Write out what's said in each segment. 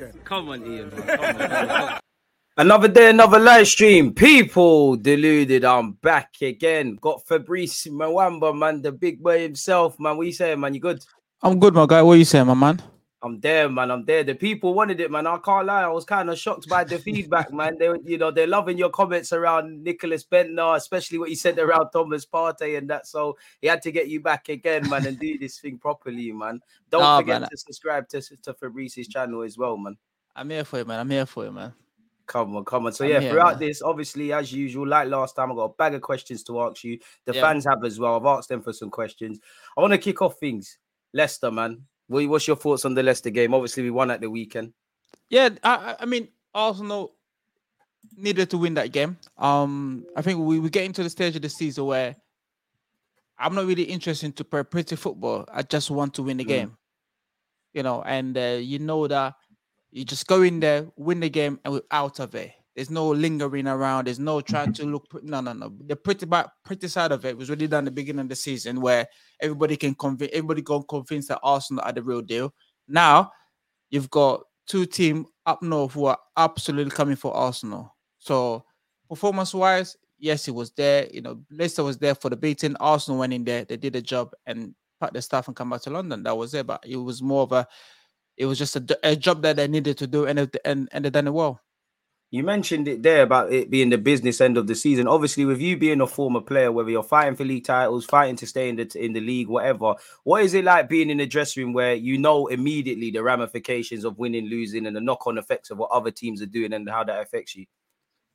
I'm back again. Come on, Ian. Man. Come on. Another day, another live stream. People deluded. I'm back again. Got Fabrice Mwamba, man, the big boy himself, man. What you saying, man? You good? I'm good, my guy. What are you saying, my man? I'm there, man. I'm there. The people wanted it, man. I can't lie. I was kind of shocked by the feedback, man. They, you know, they're loving your comments around Nicklas Bendtner, especially what you said around Thomas Partey and that. So he had to get you back again, man, and do this thing properly, man. Don't Nah, forget man. to subscribe to, to Fabrice's channel as well, man. I'm here for you, man. I'm here for you, man. Come on, come on. So I'm yeah, here, throughout man. this, obviously, as usual, like last time, I got a bag of questions to ask you. The Yeah. fans have as well. I've asked them for some questions. I want to kick off things. Leicester, man. What- What's your thoughts on the Leicester game? Obviously, we won at the weekend. Yeah, I, I- mean, Arsenal needed to win that game. Um, I think we we get into the stage of the season where I'm not really interested to play pretty football. I just want to win the Mm. game. You know, and uh, you know that you just go in there, win the game, and we're out of it. There's no lingering around. There's no trying to look. No, no, no. The pretty back, pretty side of it was really done at the beginning of the season, where everybody can convince, everybody got convinced that Arsenal are the real deal. Now you've got two teams up north who are absolutely coming for Arsenal. So performance wise, yes, it was there. You know, Leicester was there for the beating. Arsenal went in there, they did a job and packed their stuff and come back to London. That was it. But it was more of a, it was just a job that they needed to do, and and and they done it well. You mentioned it there about it being the business end of the season. Obviously, with you being a former player, whether you're fighting for league titles, fighting to stay in the in the league, whatever, what is it like being in the dressing room where you know immediately the ramifications of winning, losing, and the knock-on effects of what other teams are doing and how that affects you?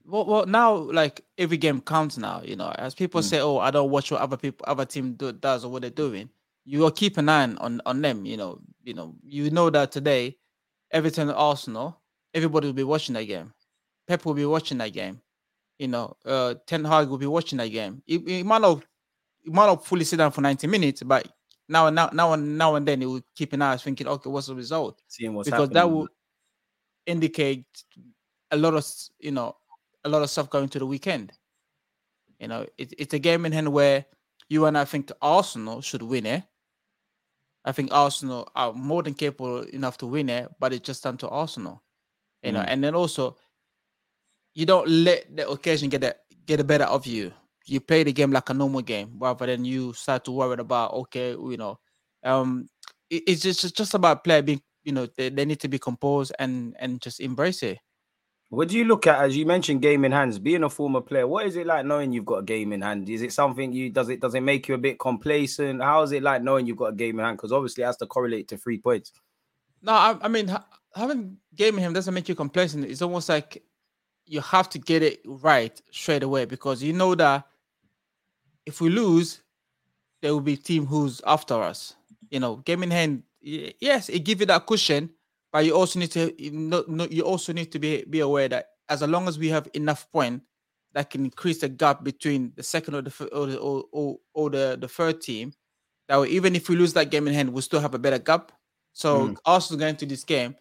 Well, well, now like every game counts now. You know, as people Mm. say, "Oh, I don't watch what other people, other team do, does or what they're doing." You will keep an eye on on them. You know, you know, you know that today, Everton, Arsenal, everybody will be watching that game. Pep will be watching that game. You know, uh, Ten Hag will be watching that game. He, he might not, he might not fully sit down for ninety minutes, but now and now, now and now and then, he will keep an eye, thinking, "Okay, what's the result?" Seeing what's because that happening. will indicate a lot of you know a lot of stuff going to the weekend. You know, it, it's a game in hand where you and I think Arsenal should win it. I think Arsenal are more than capable enough to win it, but it's just down to Arsenal. You know, Mm. and then also you don't let the occasion get the get the better of you. You play the game like a normal game, rather than you start to worry about okay, you know, um, it- it's just it's just about player being, you know, they, they need to be composed and and just embrace it. What do you look at as you mentioned game in hands? Being a former player, what is it like knowing you've got a game in hand? Is it something you does it does it make you a bit complacent? How is it like knowing you've got a game in hand? Because obviously it has to correlate to three points. No, I, I mean ha- having game in hand doesn't make you complacent. It's almost like you have to get it right straight away because you know that if we lose, there will be team who's after us. You know, game in hand, yes, it give you that cushion, but you also need to you know, know- you also need to be be aware that as long as we have enough point that can increase the gap between the second or the or the, or, or, or the, the third team, that even if we lose that game in hand, we still have a better gap. So Mm. Arsenal going to this game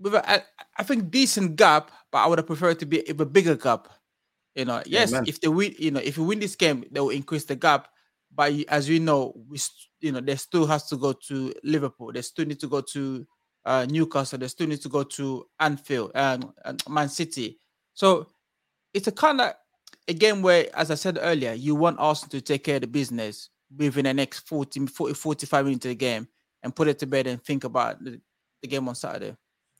with a, I, I think decent gap, but I would have preferred to be a bigger gap You know, yes, Amen. if they win, you know, if you win this game, they will increase the gap. But as we know, we you know, they still has to go to Liverpool. They still need to go to uh, Newcastle. They still need to go to Anfield um, and Man City. So it's a kind of a game where, as I said earlier, you want Arsenal to take care of the business within the next 40, 40 45 minutes of the game and put it to bed and think about the, the game on Saturday.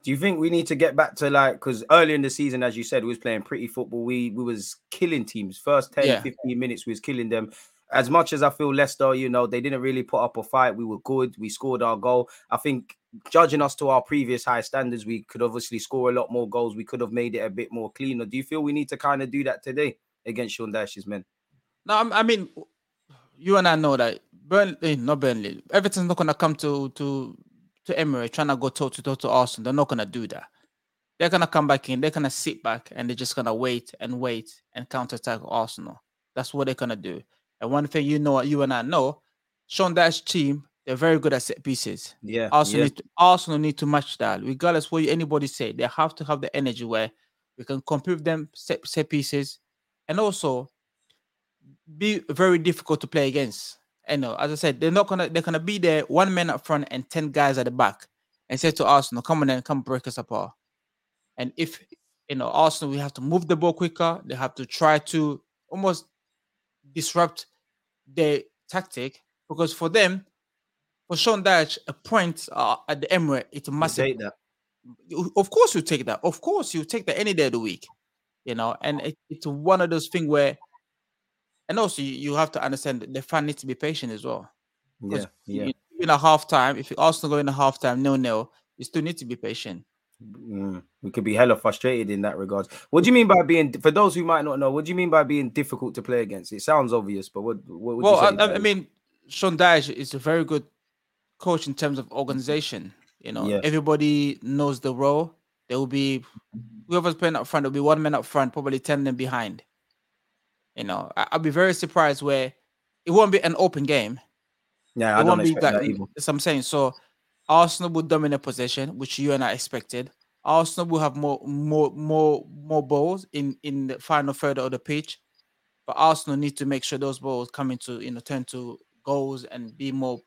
Do you think we need to get back to like because early in the season, as you said, we was playing pretty football. We we was killing teams. First 10, Yeah. 15 minutes, we was killing them. As much as I feel Leicester, you know, they didn't really put up a fight. We were good. We scored our goal. I think judging us to our previous high standards, we could obviously score a lot more goals. We could have made it a bit more cleaner. Do you feel we need to kind of do that today against Sean Dyche's men? No, I mean, you and I know that Burnley, eh, not Burnley, Everton's not gonna come to to to Emirates trying to go toe to toe to Arsenal. They're not gonna do that. They're gonna come back in. They're gonna sit back and they're just gonna wait and wait and counter attack Arsenal. That's what they're gonna do. And one thing you know, you and I know, Sean Dyche team, they're very good at set pieces. Yeah. Arsenal, yeah. need to, Arsenal need to match that, regardless what anybody say. They have to have the energy where we can compete with them set, set pieces, and also be very difficult to play against. And know, as I said, they're not gonna they're gonna be there one man up front and ten guys at the back, and say to Arsenal, "Come on and come break us apart." And if you know Arsenal, we have to move the ball quicker. They have to try to almost disrupt their tactic because for them, for Sean Dyche, a point uh, at the Emirates, it's a massive. Of course, you take that. Of course, you take that any day of the week. You know, and it, it's one of those things where, and also you, you have to understand that the fan needs to be patient as well. Yeah. Because Yeah. you- in a half time, if Arsenal go in a half time, no, no, you still need to be patient. Mm, we could be hella frustrated in that regard. What do you mean by being, for those who might not know, what do you mean by being difficult to play against? It sounds obvious, but what, what would Well, you I, say? I- I mean, Sean Dyche is a very good coach in terms of organization. You know, Yeah. everybody knows the role. There will be whoever's playing up front. There'll be one man up front, probably ten them behind. You know, I, I'll be very surprised where it won't be an open game. yeah, It I don't won't be expect that. that. That's what I'm saying. So Arsenal will dominate possession, which you and I expected. Arsenal will have more, more, more, more balls in in the final third of the pitch, but Arsenal need to make sure those balls come into you know turn to goals and be more,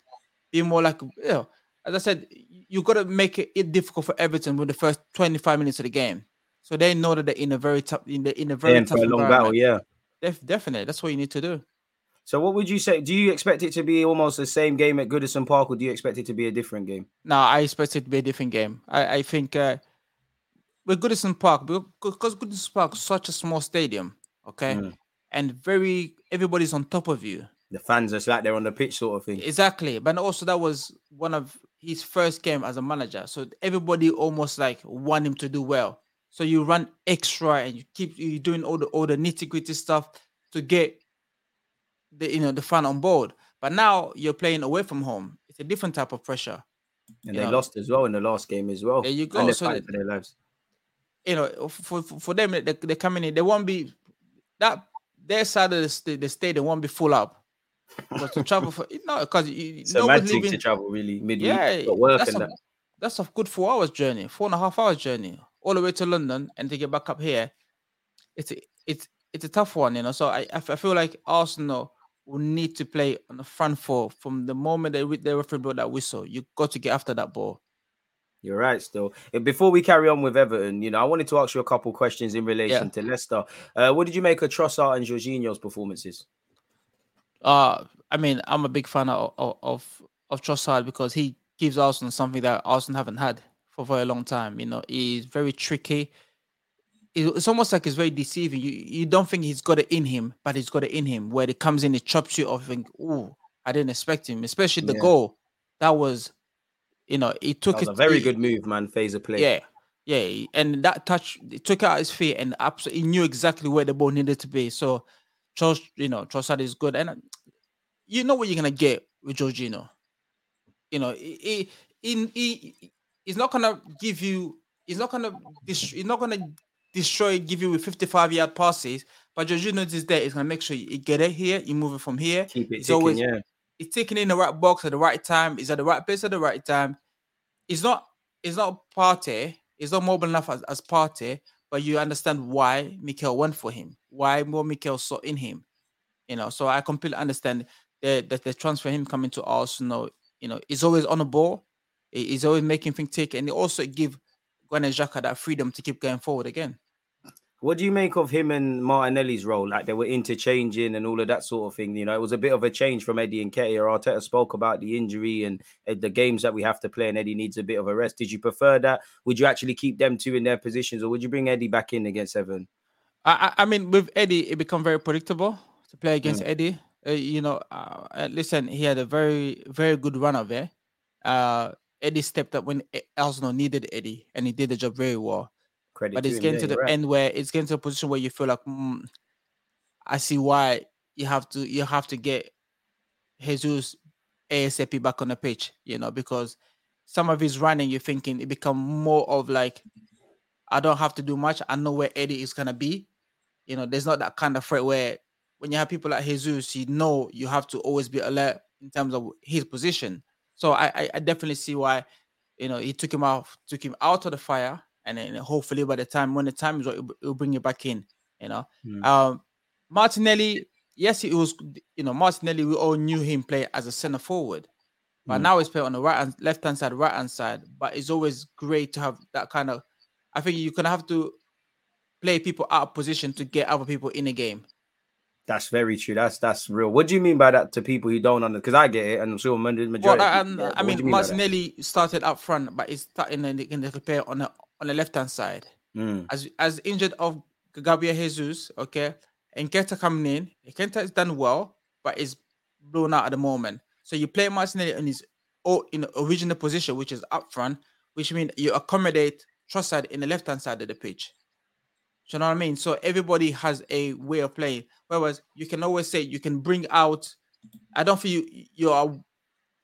be more like you know. As I said, you got to make it, it difficult for Everton with the first 25 minutes of the game, so they know that they're in a very tough in the in a very tough long battle, yeah. Def- definitely, that's what you need to do. So, what would you say? Do you expect it to be almost the same game at Goodison Park, or do you expect it to be a different game? No, I expect it to be a different game. I, I think uh, with Goodison Park, because Goodison Park is such a small stadium, okay, Mm. and very everybody's on top of you. The fans are like they're on the pitch, sort of thing. Exactly, but also that was one of his first game as a manager, so everybody almost like want him to do well. So you run extra and you keep you doing all the all the nitty gritty stuff to get the you know the fan on board. But now you're playing away from home. It's a different type of pressure. And they lost as well in the last game as well. There you go. they're So for their lives. you know, for for, for them, they, they coming in, they won't be that their side of the, the stadium won't be full up. But to travel for no, because you It's no a one's mad to travel really midweek. Yeah, work that's and a, that. that's a good four hours journey, four and a half hours journey, all the way to London and to get back up here. It's a, it's it's a tough one, you know. So I I feel like Arsenal will need to play on the front four from the moment they they referee blow that whistle. You got to get after that ball. You're right. Still, Uh, before we carry on with Everton, you know, I wanted to ask you a couple questions in relation to Leicester. Uh, what did you make of Trossard and Jorginho's performances? Uh, I mean, I'm a big fan of of of, of Trossard because he gives Arsenal something that Arsenal haven't had for a long time. You know, he's very tricky. It's almost like it's very deceiving. You you don't think he's got it in him, but he's got it in him. Where it comes in, it chops you off. And oh, I didn't expect him. Especially the Yeah. goal. That was, you know, he took it a very he- good move, man. Phase of play. yeah, yeah, and that touch it took out his feet and absolutely he knew exactly where the ball needed to be. So, trust you know, Trossard is good, and uh, you know what you're gonna get with Jorginho. You know, he, he, he, he he's not gonna give you, he's not gonna, dis- he's not gonna destroy, give you with 55 yard passes. But Jorginho is there. He's gonna make sure you get it here, you move it from here. Keep it He's ticking. always- yeah. He's taking in the right box at the right time. He's at the right place at the right time. He's not. He's not Partey. He's not mobile enough as, as Partey, but you understand why Mikel went for him, why more Mikel saw in him. You know, so I completely understand that the, the transfer him coming to Arsenal. You know, he's always on the ball. He- He's always making things tick, and he also give Granit Xhaka that freedom to keep going forward again. What do you make of him and Martinelli's role? Like they were interchanging and all of that sort of thing. You know, it was a bit of a change from Eddie and Ketia. Arteta spoke about the injury and the games that we have to play, and Eddie needs a bit of a rest. Did you prefer that? Would you actually keep them two in their positions, or would you bring Eddie back in against Everton? I, I mean, with Eddie, it become very predictable to play against Eddie. Uh, you know, uh, listen, he had a very, very good run of it. Uh, Eddie stepped up when Arsenal needed Eddie, and he did the job very well. Credit But it's getting to the right. end where it's getting to a position where you feel like, mm, I see why you have to, you have to get Jesus ASAP back on the pitch. You know, because some of his running, you're thinking it become more of like, I don't have to do much. I know where Eddie is gonna be. You know, there's not that kind of threat where when you have people like Jesus, you know you have to always be alert in terms of his position. So I, I, definitely see why, you know, he took him out, took him out of the fire, and then hopefully by the time when the time is right, it'll bring you back in. You know, Mm. um, Martinelli, yes, it was, you know, Martinelli. We all knew him play as a center forward, but Mm. now he's playing on the right and left hand side, right hand side. But it's always great to have that kind of. I think you can have to play people out of position to get other people in the game. That's very true. That's that's real. What do you mean by that to people who don't understand? Because I get it, and I'm sure Well, majority. I, of and, people I mean, do you by that? Martinelli started up front, but he's starting in the, in the repair on the on the left hand side. Mm, As as injured of Gabriel Jesus, okay, and Kenta coming in. Kenta has done well, but is blown out at the moment. So you play Martinelli in his oh, in the original position, which is up front, which means you accommodate Trossard in the left hand side of the pitch. Do you know what I mean? So everybody has a way of playing. Whereas you can always say you can bring out. I don't feel you you are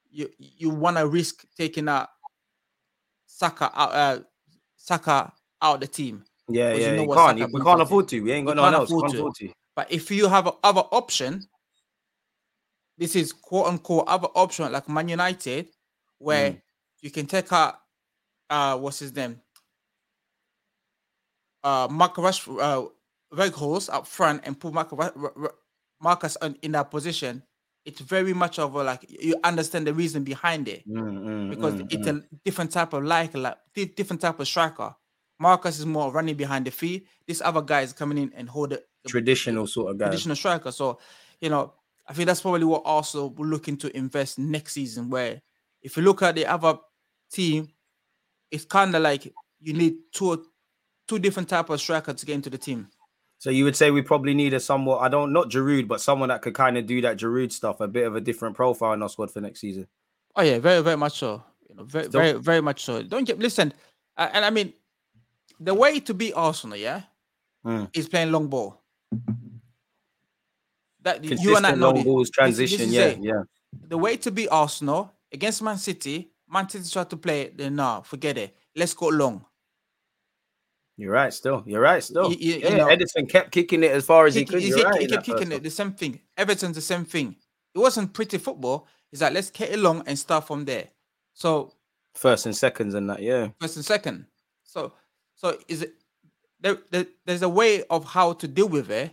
you you want to risk taking a Saka out uh, Saka out the team. yeah, Because you yeah. know You can't. You, we can't afford to. We ain't got We no one else. afford to. to. But if you have other option, this is quote unquote other option like Man United, where Mm. you can take out uh what's his name? Uh Mark Rush uh Weghorst up front and put Marcus in that position. It's very much of a like you understand the reason behind it Mm, mm, because mm, it's mm. a different type of like like different type of striker. Marcus is more running behind the feet. This other guy is coming in and hold it traditional sort of guy. traditional striker. So, you know, I think that's probably what Arsenal will looking to invest next season. Where if you look at the other team, it's kind of like you need two two different type of striker to get into the team. So you would say we probably need a somewhat, I don't, not Giroud, but someone that could kind of do that Giroud stuff, a bit of a different profile in our squad for next season. Oh yeah, very very much so. You know, very Still- very very much so. Don't get listen, uh, and I mean, the way to beat Arsenal, yeah, Mm. is playing long ball. That you and I Consistent know long balls, This- this transition. yeah, it. yeah. the way to beat Arsenal against Man City, Man City try to play then nah, forget it. Let's go long. You're right. Still, you're right. Still, You- you- you yeah. know- Ederson kept kicking it as far as he Kick- could. he, he- right. he kept kicking it the same thing. Everton's the same thing. It wasn't pretty football. It's like let's get along and start from there. So. First and seconds and that. Yeah. first and second. So so is it there, there there's a way of how to deal with it,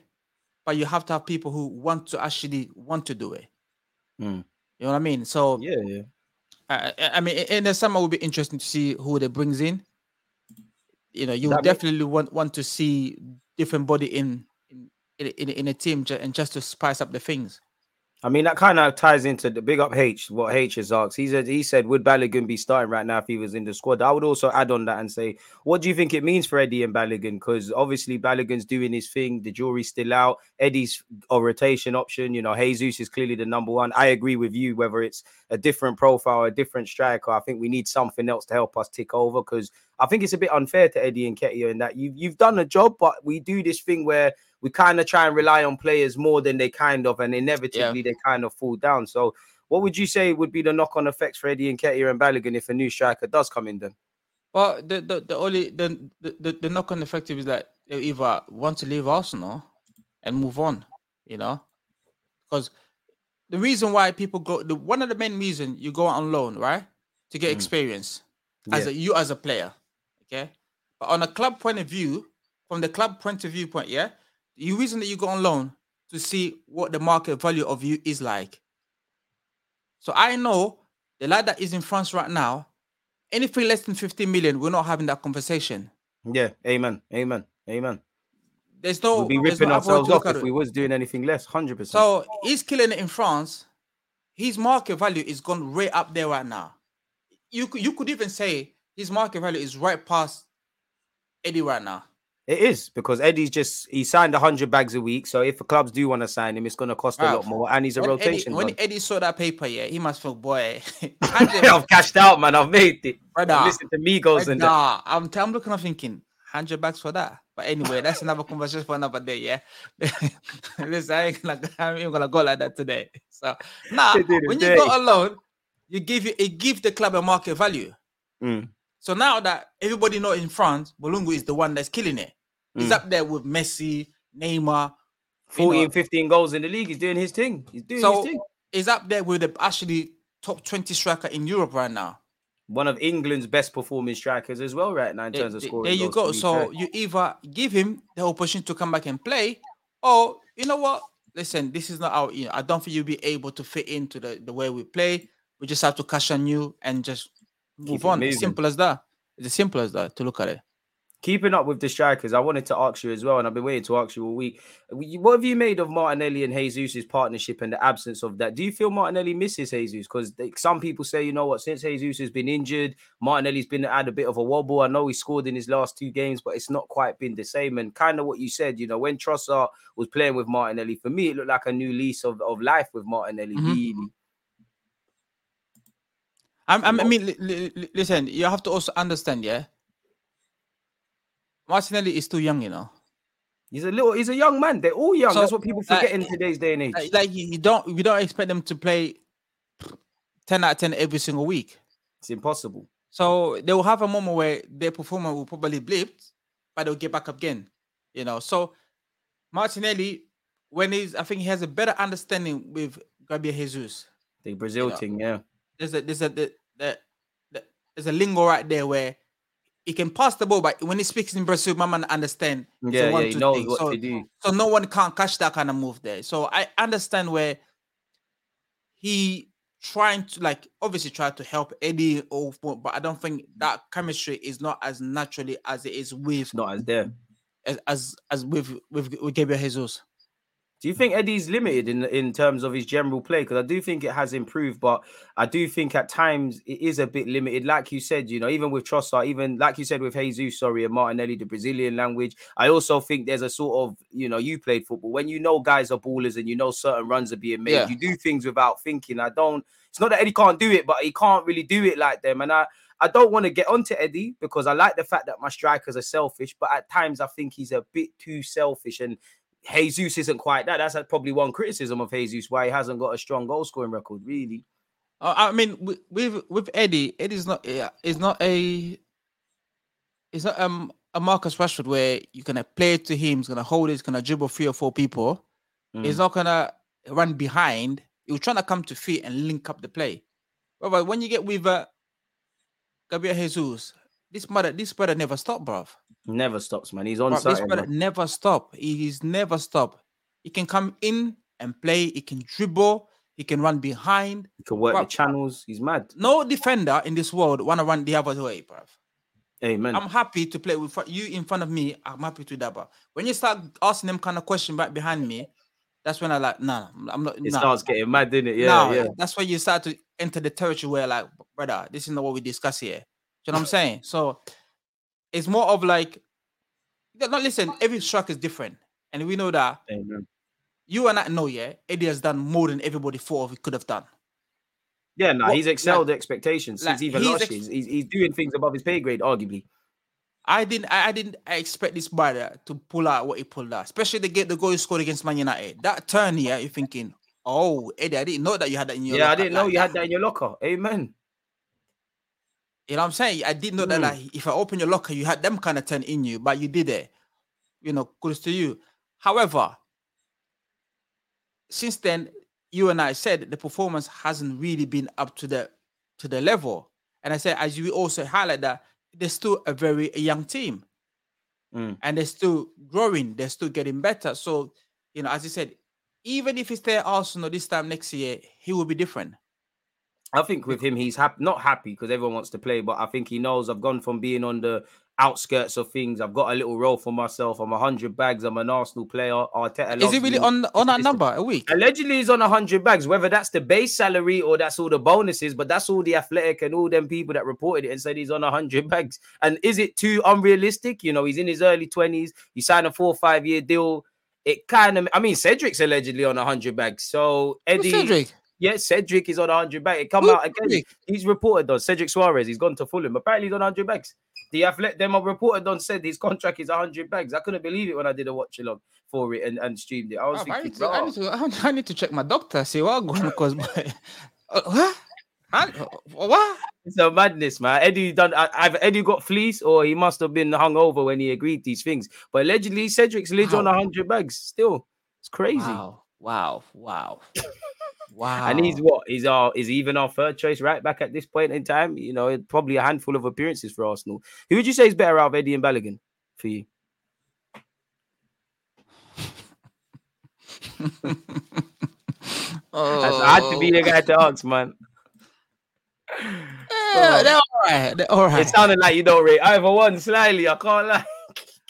but you have to have people who want to actually want to do it. Mm. You know what I mean? So Yeah, yeah. I, I I mean, in the summer will be interesting to see who they brings in. You know, you That would ma- definitely want want to see different body in in in, in, in a team and just to spice up the things. I mean, that kind of ties into the big up H. What H has asked. He said, he said, would Balogun be starting right now if he was in the squad? I would also add on that and say, what do you think it means for Eddie and Balogun? Because obviously Balogun's doing his thing. The jury's still out. Eddie's a rotation option. You know, Jesus is clearly the number one. I agree with you. Whether it's a different profile, a different striker, I think we need something else to help us tick over. Because I think it's a bit unfair to Eddie and Ketia in that you've you've done a job, but we do this thing where we kind of try and rely on players more than they kind of, and inevitably they kind of fall down. So, what would you say would be the knock-on effects for Eddie and Ketia and Balogun if a new striker does come in? Then, Well, the the, the only the, the the the knock on effect is that they either want to leave Arsenal and move on, you know, because the reason why people go the one of the main reason you go on loan, right, to get Mm. experience as Yeah. a you as a player, okay. But on a club point of view, from the club point of view point, yeah, the reason that you go on loan to see what the market value of you is like. So I know the lad that is in France right now, anything less than 50 million, we're not having that conversation. Yeah, amen, amen, amen. There's no We'd be ripping no ourselves off if we was doing anything less. Hundred percent. So he's killing it in France. His market value is gone right up there right now. You could you could even say his market value is right past Eddie right now. It is because Eddie's just he signed hundred bags a week. So if the clubs do want to sign him, it's going to cost a lot more, and he's a When rotation. Eddie, when. Eddie saw that paper, yeah, he must feel boy. I've cashed out, man. I've made it. Brother, Listen to Migos and that. Nah, I'm, I'm looking, I'm thinking, hundred bags for that. But anyway, that's another conversation for another day. Yeah, listen, I ain't gonna, I ain't gonna go like that today. So, nah, did it when you go alone, you give you, it give the club a market value. Mm. So now that everybody know in France, Balogun is the one that's killing it. He's Mm. up there with Messi, Neymar. you 14, know, 15 goals in the league. He's doing his thing. He's doing So his thing. he's up there with the actually top 20 striker in Europe right now. One of England's best performing strikers as well, right now in terms of scoring. there you go. So you either give him the opportunity to come back and play, or you know what? Listen, this is not our. You know, I don't think you'll be able to fit into the the way we play. We just have to cash on you and just move it on. Simple as that. It's as simple as that to look at it. keeping up with the strikers, I wanted to ask you as well, and I've been waiting to ask you all week. What have you made of Martinelli and Jesus' partnership and the absence of that? Do you feel Martinelli misses Jesus? Because some people say, you know what, since Jesus has been injured, Martinelli's been had a bit of a wobble. I know he scored in his last two games, but it's not quite been the same. And kind of what you said, you know, when Trossard was playing with Martinelli, for me, it looked like a new lease of, of life with Martinelli. Mhm. Really, I'm, I'm, I mean, li- li- li- listen. You have to also understand, yeah. Martinelli is too young, you know. he's a little, he's a young man. They're all young. So, That's what people forget in today's day and age. Like, you you don't, we don't expect them to play ten out of ten every single week. It's impossible. So they will have a moment where their performance will probably blip, but they'll get back up again. You know, so Martinelli, when he's, I think he has a better understanding with Gabriel Jesus. The Brazil know, thing, yeah. There's a there's a the, the, the, there's a lingo right there where he can pass the ball, but when he speaks in Brazil, my man understand. Yeah, yeah, one, he knows thing. what so, to do. so no one can catch that kind of move there. So I understand where he trying to like obviously try to help Eddie or but I don't think that chemistry is not as naturally as it is with not as there. as as, as with with with Gabriel Jesus. Do you think Eddie's limited in in terms of his general play? Because I do think it has improved, but I do think at times it is a bit limited. Like you said, you know, even with Trossard, even like you said with Jesus, sorry, and Martinelli, the Brazilian language. I also think there's a sort of, you know, you played football when you know guys are ballers and you know certain runs are being made. Yeah. You do things without thinking. I don't. It's not that Eddie can't do it, but he can't really do it like them. And I, I don't want to get onto Eddie because I like the fact that my strikers are selfish, but at times I think he's a bit too selfish. And Jesus isn't quite that. That's probably one criticism of Jesus why he hasn't got a strong goal scoring record, really. Uh, I mean, with, with Eddie, Eddie's not it's not a it's not um a Marcus Rashford where you're gonna play it to him, he's gonna hold it, he's gonna dribble three or four people. He's Mm. not gonna run behind. He's trying to come to feet and link up the play. But, but when you get with uh, Gabriel Jesus, this brother, this brother never stop, bruv. Never stops, man. He's on Bruv, this brother man. never stop. He's never stop. He can come in and play. He can dribble. He can run behind. He can work the channels. He's mad. No defender in this world want to run the other way, bruv. Amen. I'm happy to play with you in front of me. I'm happy to that, but when you start asking them kind of question back behind me, that's when I like, nah, I'm not. it nah, starts getting mad, didn't it? Yeah, nah, yeah. That's when you start to enter the territory where, like, brother, this is not what we discuss here. You know what I'm saying? So it's more of like, no, no, listen, every striker is different, and we know that Amen. you and I know, yeah, Eddie has done more than everybody thought he could have done. Yeah, no, What- he's excelled expectations like, since even he's last ex- year. He's, he's, doing things above his pay grade, arguably. I didn't. I, didn't expect this brother to pull out what he pulled out, especially the get the goal he scored against Man United. That turn here, you're thinking, "Oh, Eddie, I didn't know that you had that in your." Yeah, I didn't know like you had that in your locker. Amen. You know what I'm saying? I didn't know that. Mm. Like, if I open your locker, you had them kind of turn in you, but you did it. You know, kudos to you. However, since then, you and I said the performance hasn't really been up to the to the level. And I said, as you also highlight that, they're still a very young team. Mm. and they're still growing. They're still getting better. So, you know, as you said, even if stay at Arsenal this time next year, he will be different. I think with him, he's happy, not happy because everyone wants to play, but I think he knows I've gone from being on the outskirts of things. I've got a little role for myself. I'm 100 bags. I'm an Arsenal player. Arteta Is he really me. on on that number a week? Allegedly, he's on 100 bags, whether that's the base salary or that's all the bonuses, but that's all the athletic and all them people that reported it and said he's on 100 bags. And is it too unrealistic? You know, he's in his early 20s, he signed a four or five year deal. It kind of, I mean, Cedric's allegedly on 100 bags. So, Eddie, Cedric? Yeah, Cedric is on 100 bags. It come Who- out again. Cedric? He's reported on Cedric Soares, he's gone to Fulham. Apparently, he's on 100 bags. The athletic, them are reported on said his contract is 100 bags. I couldn't believe it when I did a watch along for it and, and streamed it. I was Oh, I, need to, I, need to, I need to check my doctor, see what going because uh, what? Huh? what? It's a madness, man. Eddie done. I- Either Eddie got fleeced or he must have been hungover when he agreed these things. But allegedly, Cedric's lids on Wow. hundred bags. Still, it's crazy. Wow! Wow! Wow! Wow! And he's what? He's our is even our third choice right back at this point in time. You know, probably a handful of appearances for Arsenal. Who would you say is better out of Eddie and Balogun for you? That's I had to be the guy to oh. ask, man. Yeah, they're all right. They're all right. It sounded like you don't rate either one slightly. I can't lie.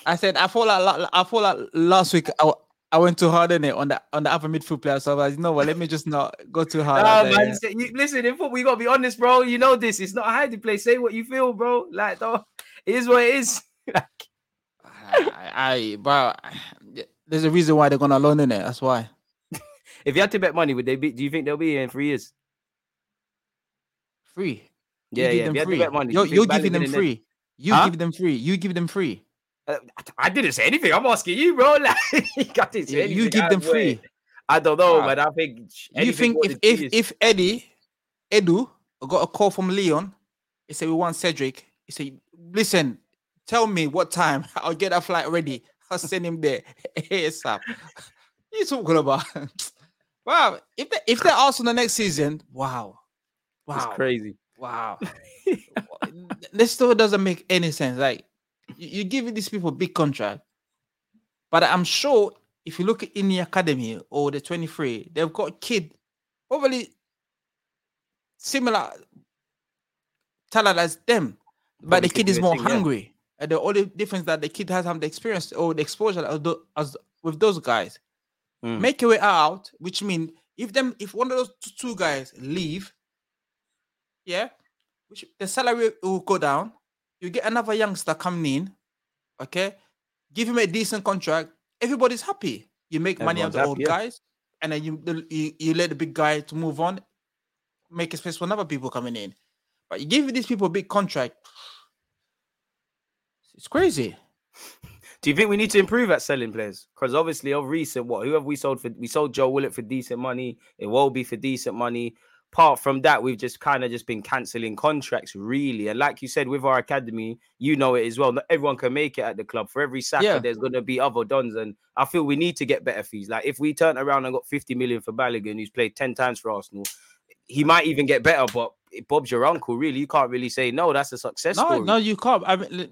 I said I feel like I feel like last week I, I went too hard in it on the on the other midfield player. So I was, you know what? Let me just not go too hard. Nah, there. man. say- you- listen, in football, you gotta be honest, bro. You know this. It's not a hiding place. Say what you feel, bro. Like, though, it is what it is. Like, I, I, bro, there's a reason why they're gonna loan in it. That's why. if you had to bet money, would they be? Do you think they'll be here in three years? Free. You Yeah, give yeah. If you had free. to bet money, You're, you you're giving them free. You Huh? give them free. You give them free. I didn't say anything. I'm asking you, bro. Like, You, anything. you give them free. I don't know, Wow. but I think. You think if if, if Eddie, Edu got a call from Leon, he said we want Cedric. He said, listen, tell me what time. I'll get a flight ready. I'll send him there ASAP. you talking about? wow. If they if they're Arsenal the next season, wow, it's wow, crazy. wow. this still doesn't make any sense. Like you, you give these people big contract, but I'm sure if you look at in the academy or the 23, they've got a kid probably similar talent as them, but the kid is more hungry. And the only difference that the kid has have the experience or the exposure of tho- as with those guys. Mm. Make your way out, which means if them if one of those two guys leave, yeah, which the salary will go down. You get another youngster coming in, okay, give him a decent contract. Everybody's happy. You make money out of the old yeah. guys, and then you, you you let the big guy to move on, make a space for other people coming in. But you give these people a big contract. It's crazy. Do you think we need to improve at selling players? Because obviously, of recent, what who have we sold for? We sold Joe Willock for decent money. It will be for decent money. Apart from that, we've just kind of just been cancelling contracts, really. And like you said, with our academy, you know it as well. Not everyone can make it at the club. For every Saka, Yeah. there's going to be other dons, and I feel we need to get better fees. Like if we turn around and got 50 million for Balogun, who's played 10 times for Arsenal, he might even get better. But Bob's your uncle, really. You can't really say no. That's a success No, story. no, you can't. I mean,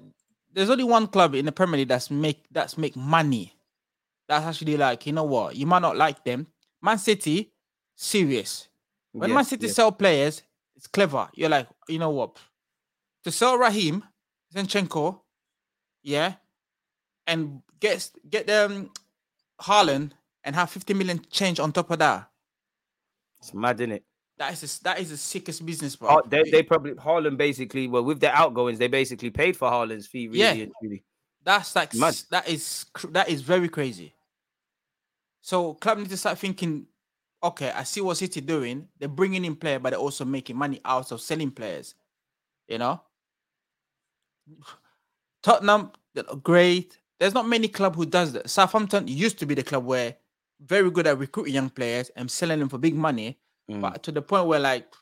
there's only one club in the Premier League that's make that's make money. That's actually like you know what you might not like them. Man City, serious. When Man City yes. sell players, it's clever. You're like, you know what? To sell Raheem Zinchenko, yeah, and get get um, them Haaland and have 50 million change on top of that. it's mad, isn't it? That is the, that is the sickest business, bro. Oh, they, they probably Haaland basically well with their outgoings they basically paid for Haaland's fee really Yeah. truly. That's like Mad. that is that is very crazy. So club need to start thinking. Okay, I see what City doing. They're bringing in player, but they're also making money out of selling players. You know, Tottenham great. There's not many club who does that. Southampton used to be the club where very good at recruiting young players and selling them for big money, Mm. but to the point where like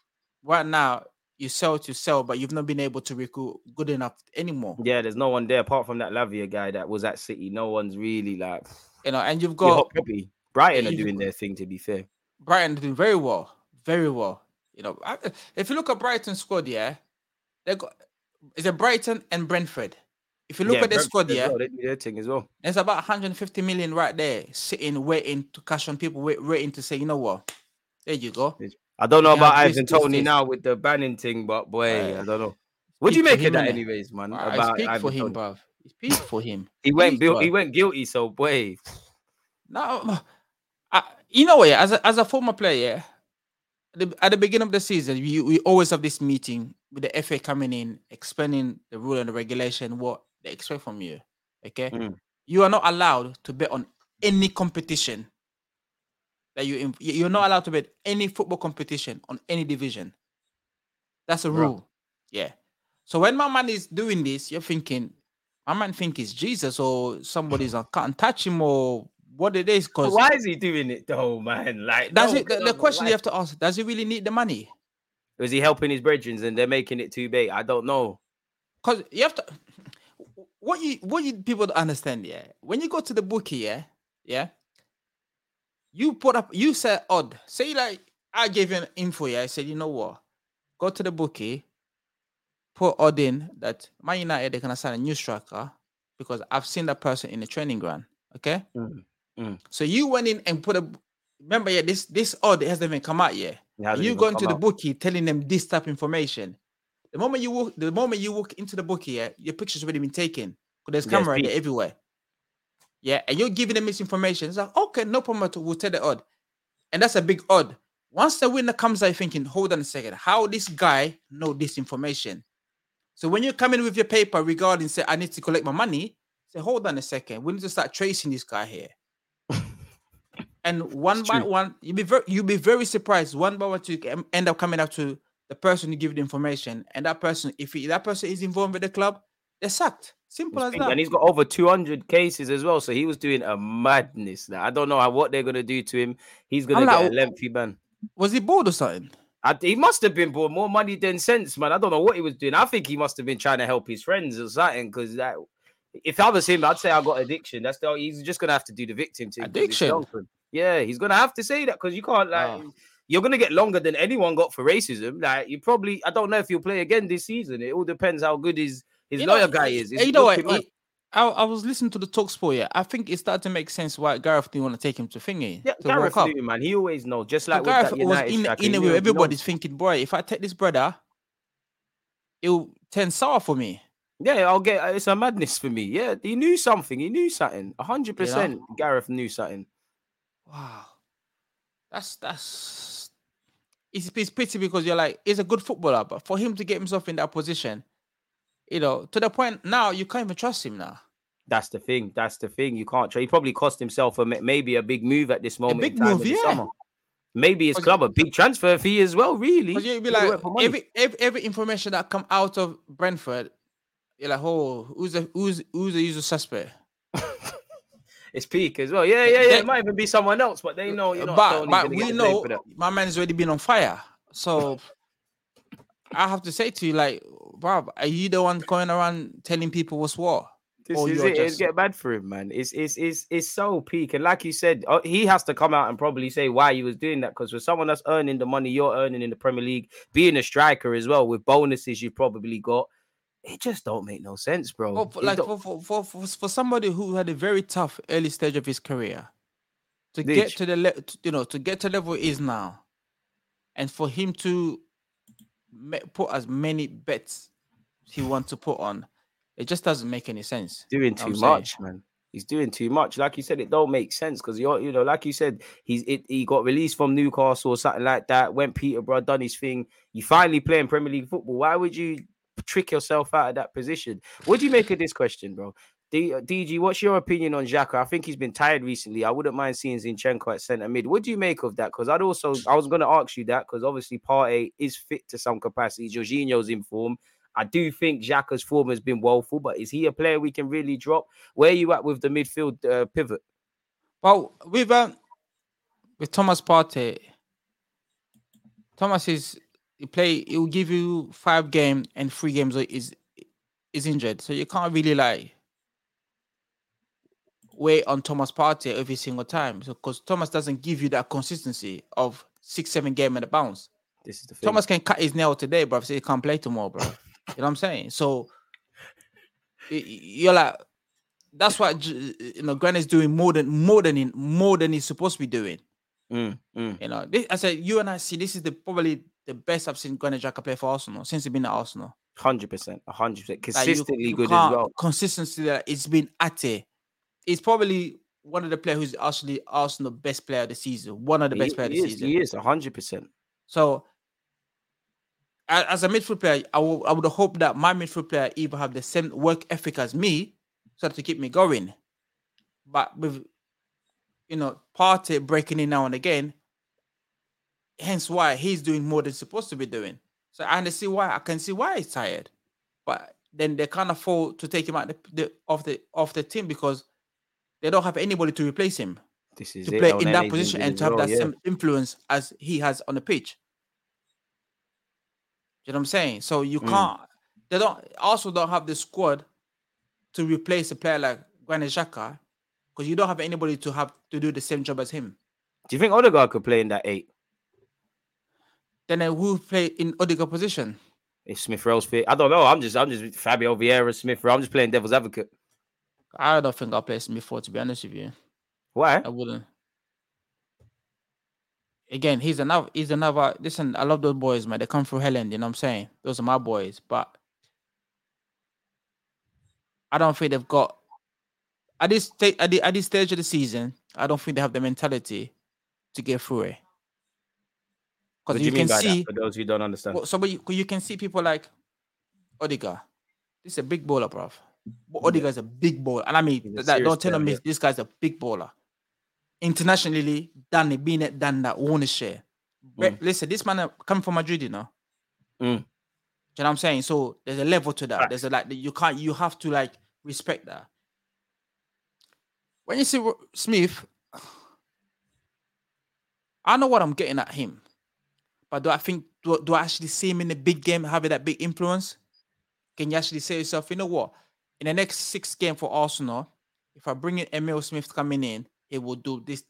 right now you sell to sell, but you've not been able to recruit good enough anymore. Yeah, there's no one there apart from that Lavia guy that was at City. No one's really like You know, and you've got got Brighton are doing their thing to be fair. Brighton doing very well, very well. You know, I- if you look at Brighton squad, yeah, they got is it Brighton and Brentford. if you look Yeah, at the Brentford squad, yeah, well, their thing as well. there's about 150 million right there sitting, waiting to cash on people, wait, waiting to say, you know what? There you go. I don't know Yeah, about Ivan Toney now with the banning thing, but boy, Uh, I don't know. What do you make of that, anyways, man? Ah, about it's peak Ivan for him, Toney? bruv. It's peak for him. He went, he went guilty, so boy, No, you know? Yeah, as a, as a former player, the, at the beginning of the season, we, we always have this meeting with the FA coming in, explaining the rule and the regulation, what they expect from you. Okay, Mm. you are not allowed to bet on any competition. That you you're not allowed to bet any football competition on any division. That's a rule. Yeah. So when my man is doing this, you're thinking, my man think it's Jesus or somebody's on can't touch him or what it is. Because why is he doing it though, man? Like, that's no, it. The, the question you have to ask: Does he really need the money? was he helping his brethren and they're making it too big? I don't know. Because you have to. What you what you people understand, yeah. When you go to the bookie, yeah, yeah. You put up. You said odd. Say like I gave you an info. Yeah, I said you know what? Go to the bookie. Put odd in that Man United they're gonna sign a new striker because I've seen that person in the training ground. Okay. Mm, mm. So you went in and put a. Remember, yeah, this this odd hasn't even come out yet. You going to the bookie telling them this type of information. The moment you walk, the moment you walk into the bookie, yeah, your picture's already been taken. Because there's Yes, camera Pete. there everywhere. Yeah, and you're giving them misinformation. It's like, okay, no problem at all. We'll tell the odd. And that's a big odd. Once the winner comes out thinking, hold on a second, how this guy know this information? So when you come in with your paper regarding say I need to collect my money, say, hold on a second, we need to start tracing this guy here. And one It's by true. one, you'll be very you'll be very surprised. One by one, to end up coming up to the person who give the information, and that person, if he, that person is involved with the club, they're sacked. Simple as that. And he's got over 200 cases as well. So he was doing a madness. Now, I don't know how, what they're going to do to him. He's going to get like, a lengthy ban. Was he bored or something? I, he must have been bored more money than sense, man. I don't know what he was doing. I think he must have been trying to help his friends or something. Because that, if I was him, I'd say I got addiction. That's the, he's just gonna have to do the victim to Addiction? Young for him. Yeah, he's gonna have to say that because you can't like. Ah. You're gonna get longer than anyone got for racism. Like you probably, I don't know if he'll play again this season. It all depends how good his his You know, lawyer guy is. eh, It's You know what? I, I was listening to the talk sport. Yeah, I think it started to make sense why Gareth didn't want to take him to thingy Yeah, to Gareth knew, man. He always knows. Just like with Gareth that was in, striker, in a way. Everybody's knows. thinking, boy, if I take this brother, it'll turn sour for me. Yeah, I'll get. It's a madness for me. Yeah, he knew something. He knew something. hundred percent. Gareth knew something. Wow, that's that's. It's, it's pity because you're like he's a good footballer, but for him to get himself in that position, you know, to the point now you can't even trust him now. That's the thing. That's the thing. You can't. trust. He probably cost himself a maybe a big move at this moment. A big move, yeah. summer. Maybe his club a big transfer fee as well. Really, Because you'd be like went for money. every, every every information that come out of Brentford, you're like, oh, who's the who's who's the usual suspect? It's peak as well. Yeah, yeah, yeah. It might even be someone else, but they know. You're not but but we know my man's already been on fire. So I have to say to you, like, Bob, are you the one going around telling people what's what? This or is it. It's just- get bad for him, man. It's it's it's it's so peak, and like you said, uh, he has to come out and probably say why he was doing that. Because for someone that's earning the money you're earning in the Premier League, being a striker as well with bonuses you've probably got, it just don't make no sense, bro. Well, for, like for, for, for, for, somebody who had a very tough early stage of his career to Ditch. get to the le- to- you know to get to level he is now, and for him to ma- put as many bets he wants to put on, it just doesn't make any sense. doing too saying. much, man. He's doing too much. Like you said, it don't make sense because you're, you know, like you said, he's it, he got released from Newcastle or something like that. Went Peterborough, done his thing. You finally playing Premier League football. Why would you trick yourself out of that position? What do you make of this question, bro? D, DG, what's your opinion on Xhaka? I think he's been tired recently. I wouldn't mind seeing Zinchenko at centre mid. What do you make of that? Because I'd also, I was going to ask you that because obviously Partey is fit to some capacity. Jorginho's in form. I do think Xhaka's form has been woeful, but is he a player we can really drop? Where are you at with the midfield uh, pivot? Well, with um, with Thomas Partey, Thomas is he play. He will give you five game and three games is is injured, so you can't really like wait on Thomas Partey every single time. So because Thomas doesn't give you that consistency of six seven game and a bounce. This is the thing. Thomas can cut his nail today, bro. So he can't play tomorrow, bro. you know what I'm saying? So you're like, that's what you know. Grant is doing more than more than in, more than he's supposed to be doing. Mm, mm. You know, this, I said you and I see this is the probably the best I've seen Granit Xhaka play for Arsenal since he's been at Arsenal. Hundred percent, hundred percent, Like, you- consistently you good as well. Consistency that it's been at it. He's probably one of the players who's actually Arsenal best player of the season. One of the best players of he the is, season. he is hundred percent. So, as a midfield player, I would I would hope that my midfield player either have the same work ethic as me, so to keep me going. But with you know, Partey breaking in now and again, hence why he's doing more than supposed to be doing. So I can see why I can see why he's tired, but then they can't afford to take him out the, the off the off the team because they don't have anybody to replace him This is to it. play in that position and to have well, that yeah. same influence as he has on the pitch. You know what I'm saying? So you Mm. can't. They don't also don't have the squad to replace a player like Granit Xhaka because you don't have anybody to have to do the same job as him. Do you think Odegaard could play in that eight Then uh, who play in Odegaard position? if Smith Rowe's fit? I don't know. I'm just, I'm just Fabio Vieira, Smith Rowe. I'm just playing devil's advocate. I don't think I'll play him before. To be honest with you, Why? I wouldn't. Again, he's another. He's another. Listen, I love those boys, man. They come through Hale End. You know what I'm saying? Those are my boys, but I don't think they've got at this sta- at, the, at this stage of the season. I don't think they have the mentality to get through it. Because you, you can see, that? For those who don't understand, well, so but you, you can see people like Odegaard. This is a big baller, bruv. But is a big baller, and I mean, that, don't tell me yeah. this guy's a big baller. Internationally, done it, been it, done that, won a share. Bre- Listen, this man uh, coming from Madrid, you know. Mm. You know what I'm saying? So there's a level to that. Facts. There's a like you can't you have to like respect that. When you see Smith, I know what I'm getting at him, but do I think do, do I actually see him in the big game having that big influence? Can you actually say yourself, you know what? In the next six game for Arsenal, if I bring in Emile Smith coming in, he will do this.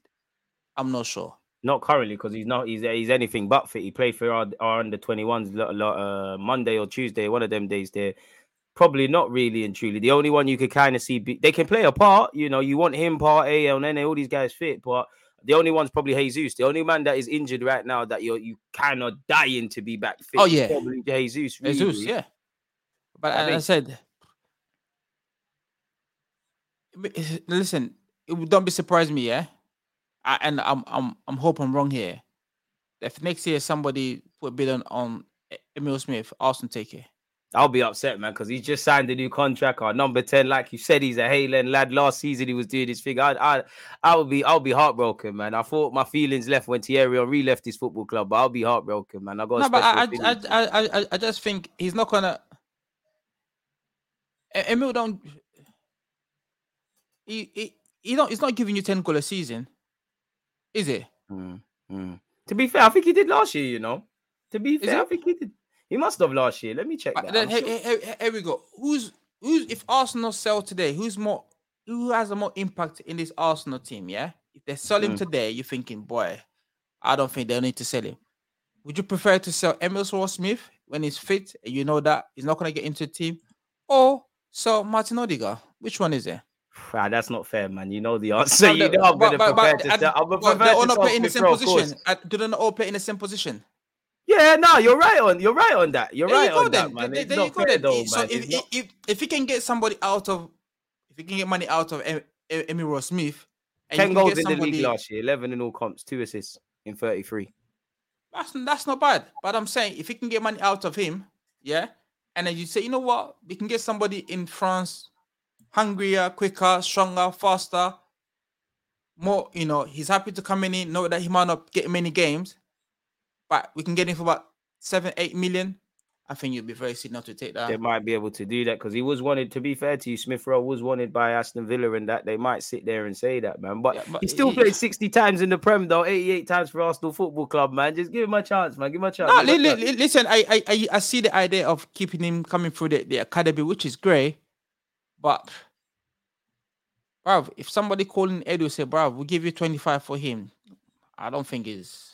I'm not sure. not currently because he's not. He's he's anything but fit. He played for our, our under 21s lo- lo- uh, Monday or Tuesday, one of them days. There, probably not really and truly. The only one you could kind of see be, they can play a part. You know, you want him part A and then all these guys fit, but. The only one's probably Jesus. The only man that is injured right now that you're you kind of dying to be back fit. Oh, yeah. probably Jesus. Really. Jesus, yeah. But I as I said, listen, it don't be surprised me, yeah. I, and I'm I'm I'm hoping I'm wrong here. If next year somebody put a bid on on Emile Smith, Arsenal take it. I'll be upset, man, because he's just signed a new contract. Our number ten, like you said, he's a Hale End lad. Last season, he was doing his thing. I, I, I would be, I'll be heartbroken, man. I thought my feelings left when Thierry Henry left his football club, but I'll be heartbroken, man. I got. No, but I I, I. I I just think he's not gonna. Emile don't. He he he don't. He's not giving you ten goal a season, is it? Mm, mm. To be fair, I think he did last year. You know, to be fair, I think he did. He must have last year. Let me check that. then, I'm here, sure- here- we go. Who's who's if Arsenal sell today? Who's more? Who has a more impact in this Arsenal team? Yeah, if they sell him Mm. today, you're thinking, boy, I don't think they'll need to sell him. Would you prefer to sell Emile Ross Smith when he's fit? and You know that he's not going to get into the team, or sell Martin Odegaard? Which one is it? Ah, that's not fair, man. You know the answer. No, you know I'm going to but- prepare but to. I'm but prepared They all to not play in the same Rowe, of course. position. Uh, Do they not all play in the same position? Yeah, no, you're right on. You're right on that. You're There you right go on then. that, man. There- It's there you go then. though, So if, not- if, if you can get somebody out of, if you can get money out of Em- Em- Ross Smith, and 10 goals get in the league last year, 11 in all comps, two assists in 33. That's that's not bad. But I'm saying if you can get money out of him, yeah, and then you say, you know what, we can get somebody in France, hungrier, quicker, stronger, faster, more. You know, he's happy to come in. Know that he might not get many games, but we can get him for about seven, eight million. I think you'd be very silly not to take that. They might be able to do that because he was wanted, to be fair to you, Smith Rowe was wanted by Aston Villa and that they might sit there and say that, man. But, Yeah, but he still he- played 60 times in the Prem, though, 88 times for Arsenal Football Club, man. Just give him a chance, man. Give him a chance. No, li- li- listen, I, I I I see the idea of keeping him coming through the, the academy, which is great. But bruv, if somebody calling Edu say, bruv, we'll give you 25 for him, I don't think is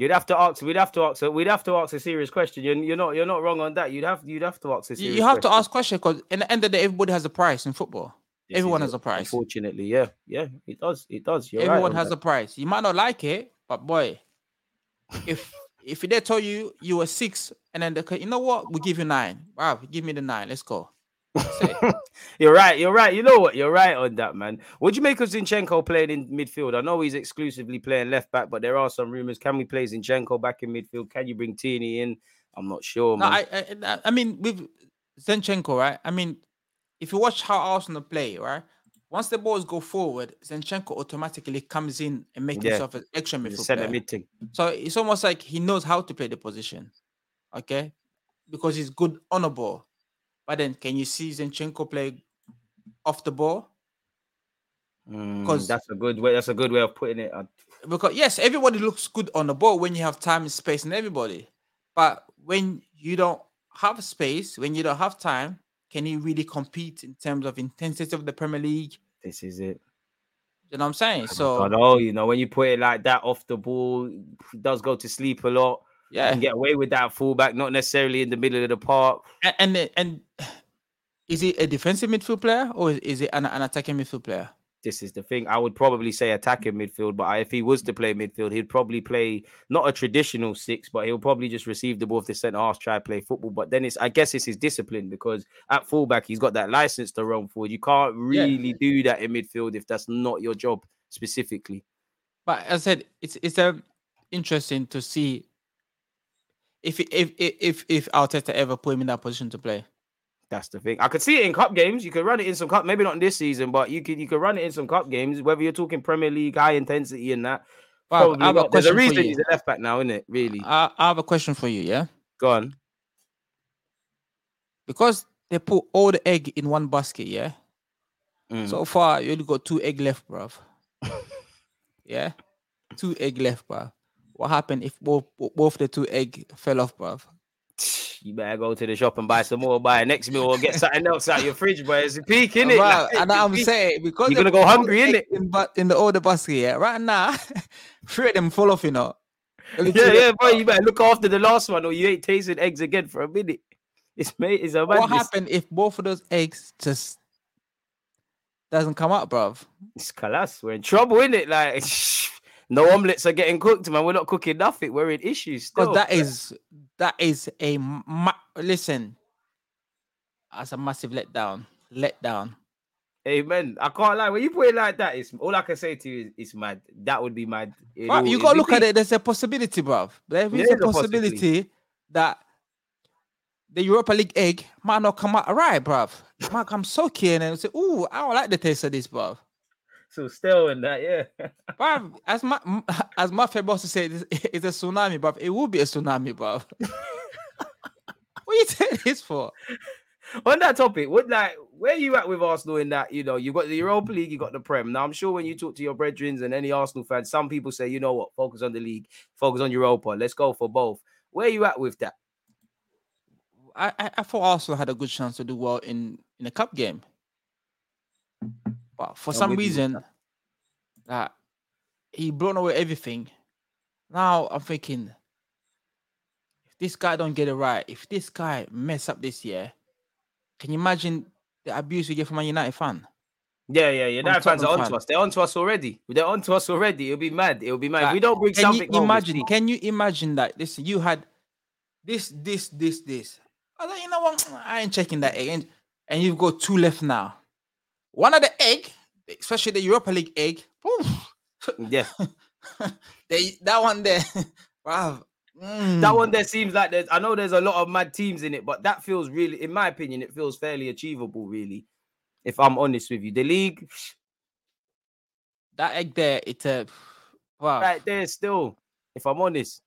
You'd have to ask. We'd have to ask. We'd have to ask a serious question. You're, you're not. You're not wrong on that. You'd have. You'd have to ask a You, serious. you have to ask question because in the end of the day, everybody has a price in football. This everyone has a price. Unfortunately, yeah, yeah, it does. It does. You're everyone on has that. a price. You might not like it, but boy, if if they told you you were six and then they, you know what, we give you nine. Wow, give me the nine. Let's go. You're right. You're right. You know what? You're right on that, man. What do you make of Zinchenko playing in midfield? I know he's exclusively playing left back, but there are some rumors. Can we play Zinchenko back in midfield? Can you bring Tierney in? I'm not sure, no, man. I, I I- mean with Zinchenko, right? I mean, if you watch how Arsenal play, right? Once the balls go forward, Zinchenko automatically comes in and makes Yeah. himself an extra player. So it's almost like he knows how to play the position. Okay. Because he's good on the ball. But then can you see Zinchenko play off the ball? Mm, 'Cause- that's a good way. That's a good way of putting it. Because yes, everybody looks good on the ball when you have time and space and everybody. But when you don't have space, when you don't have time, can you really compete in terms of intensity of the Premier League? This is it. You know what I'm saying? I So know, you know, when you put it like that off the ball, does go to sleep a lot. Yeah. can get away with that fullback, not necessarily in the middle of the park. And and, and is he a defensive midfield player or is- it an, an attacking midfield player? This is the thing. I would probably say attacking midfield, but if he was to play midfield, he'd probably play not a traditional six, but he'll probably just receive the ball off the centre half, try to play football. But then it's, I guess, it's his discipline because at fullback he's got that license to run forward. You can't Yeah. really do that in midfield if that's not your job specifically. But as I said, it's it's um, interesting to see if if if if Arteta ever put him in that position to play. That's the thing. I could see it in cup games. You could run it in some cup, maybe not in this season, but you could you could run it in some cup games. Whether you're talking Premier League, high intensity, and that. Well, Probably I have a not. There's a reason he's a left back now, isn't it? Really? I, I have a question for you, yeah, Go on. because they put all the egg in one basket, yeah. Mm. So far, you only got two egg left, bruv. yeah, two egg left, bruv. What happened if both both the two egg fell off, bruv? You better go to the shop and buy some more. Buy a next meal or get something else out of your fridge, boy. It's a peak, innit? Bruv, Like, and I'm peak. saying because You're gonna go hungry, innit? In, but in the older basket, yeah. Right now, three of them fall off, you know. Yeah, yeah, boy. You better look after the last one, or you ain't tasting eggs again for a minute. It's mate, it's a What madness. happened if both of those eggs just doesn't come up, bruv? It's class. We're in trouble, innit? Like no omelets are getting cooked, man. We're not cooking nothing. We're in issues still. that is that is a ma- listen. That's a massive letdown. Letdown. Amen. I can't lie. When you put it like that, it's all I can say to you is it's mad. That would be mad. It Bruv, you gotta look at it. There's a possibility, bruv. There is There a possibility. possibility that the Europa League egg might not come out right, bruv. It might come soaky and then say, "Ooh, I don't like the taste of this, bruv." So still in that, yeah. Bruv, as my as my favorite boss to say, it's a tsunami, bruv. It will be a tsunami, bruv. what you saying this for? On that topic, what like where you at with Arsenal in that? You know, you got the Europa League, you got the Prem. Now I'm sure when you talk to your brethren and any Arsenal fans, some people say, you know what, focus on the league, focus on Europa. Let's go for both. Where you at with that? I, I, I thought Arsenal had a good chance to do well in in a cup game, but for some with you with reason, that he blown away everything. Now I'm thinking, if this guy don't get it right, if this guy mess up this year, can you imagine the abuse we get from a United fan? Yeah, yeah, yeah. That fans are onto fan. us. They're onto us already. They're onto us already. It'll be mad. It'll be mad. Like, we don't bring Can something. you imagine? Can you imagine that? Listen, you had this, this, this, this. I thought, you know what? I ain't checking that. And, and you've got two left now. One of the egg, especially the Europa League egg. oof, Yeah, they, that one there, that mm, one there seems like there's. I know there's a lot of mad teams in it, but that feels really, in my opinion, it feels fairly achievable. Really, if I'm honest with you, the league That egg there, it's a wow. right there still. If I'm honest,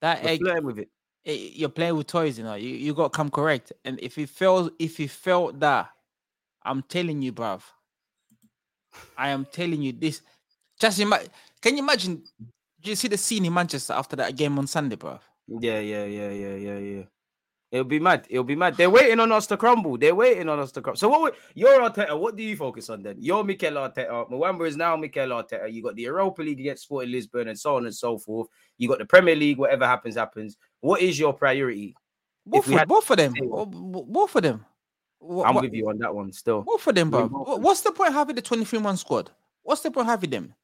that egg, flirting with it. eh, you're playing with toys, you know. You you got to come correct. And if you felt if you felt that, I'm telling you, bruv. I am telling you this. Just imagine. Can you imagine? Do you see the scene in Manchester after that game on Sunday, bruv? Yeah, yeah, yeah, yeah, yeah, yeah. It'll be mad. It'll be mad. They're waiting on us to crumble. They're waiting on us to crumble. So what? You're Arteta. What do you focus on then? You're Mikel Arteta. Mwamba is now Mikel Arteta. You got the Europa League against Sporting Lisbon and so on and so forth. You got the Premier League. Whatever happens, happens. What is your priority? Both, had both of them. say Bo- bo- Both of them. Wha- I'm wha- with you on that one. Still, Both of them, bro. both Wha- agree. What's the point having the 23 man squad? What's the point having them?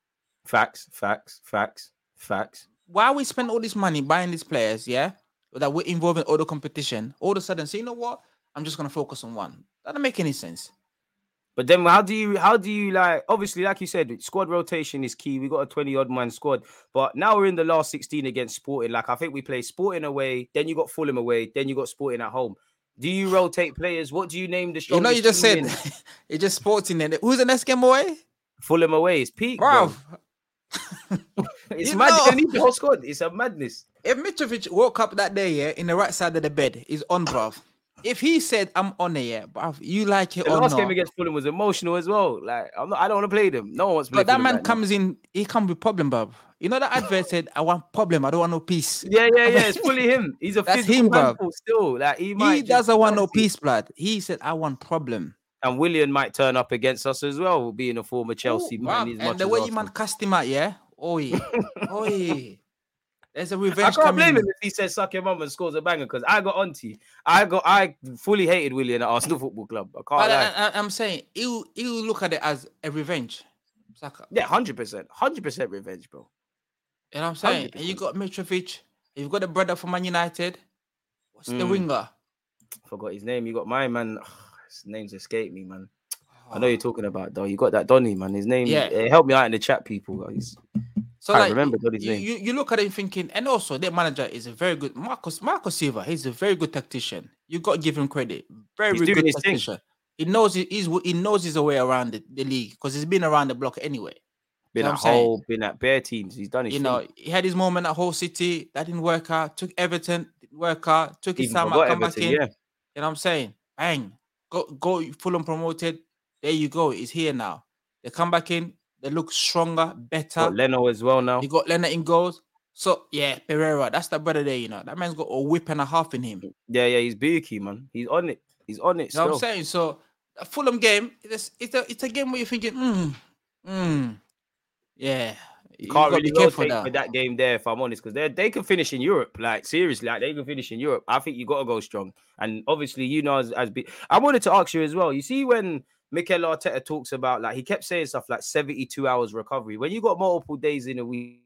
facts, facts, facts, facts. Why we spend all this money buying these players, yeah? That we're involved in all the competition. All of a sudden, say, you know what? I'm just gonna focus on one. That doesn't make any sense. But then how do you how do you like obviously like you said squad rotation is key. We got a 20 odd man squad, but now we're in the last 16 against Sporting. Like I think we play Sporting away, then you got Fulham away, then you got Sporting at home. Do you rotate players? What do you name the You know, you just said it's just sporting it. Who's the next game away? Fulham away is peak, bro. Bro, It's mad. know- You need the whole squad. It's a madness. if Mitrovic woke up that day, yeah, in the right side of the bed, he's on, bruv. If he said, I'm on it, yeah, bruv, you like it The or last not. game against Fulham was emotional as well. Like I'm not, I don't want to play them. No one wants to play but that Fulham man right now. comes in, he come with problem, bruv. You know that advert said, I want problem, I don't want no peace. Yeah, yeah, yeah. It's fully him. He's a That's him, handful still. Like he might He doesn't want no peace, blood. He said, I want problem. And Willian might turn up against us as well, being a former Chelsea Ooh, man. And much the way you man cast him out, yeah? Oi, oi. There's a revenge I can't blame him if he says suck your mum and scores a banger because I got onto I got I fully hated Willian at Arsenal Football Club. I can't. I, am saying, he'll, he'll look at it as a revenge. Like, yeah, hundred percent, hundred percent revenge, bro. You know what I'm saying? And you got Mitrovic, you've got the brother from Man United. What's the Mm. winger? Forgot his name. You got my man. his name's escaped me, man. I Oh. know you're talking about though. You got that Donny, man. His name. Yeah. Yeah, help me out in the chat, people. guys. So Can't like, remember Donny's you, name. you, you look at it thinking, and also their manager is a very good Marcus Marcus Silva. He's a very good tactician. You got to give him credit. Very, very good his thing. tactician. He knows he, he's he knows his way around the, the league because he's been around the block anyway. Been know at what I'm saying? whole, been at bare teams. He's done his You thing. know, he had his moment at Hull City that didn't work out. Took Everton, didn't work out. Took his Even time out, come back in. yeah. You know what I'm saying? Bang. Go go Fulham promoted. There you go. He's here now. They come back in. They look stronger, better. Got Leno as well now. You got Leno in goals. So yeah, Pereira, that's the brother there, you know. That man's got a whip and a half in him. Yeah, yeah, he's booky, man. He's on it. He's on it. You know what I'm saying? So a Fulham game, it's it's a it's a game where you're thinking, mm, mm, yeah. You can't really be careful for that game there, if I'm honest, because they they can finish in Europe. Like seriously, like they can finish in Europe. I think you got to go strong. And obviously, you know, as as be, I wanted to ask you as well. You see, when Mikel Arteta talks about like he kept saying stuff like 72 hours recovery. When you got multiple days in a week,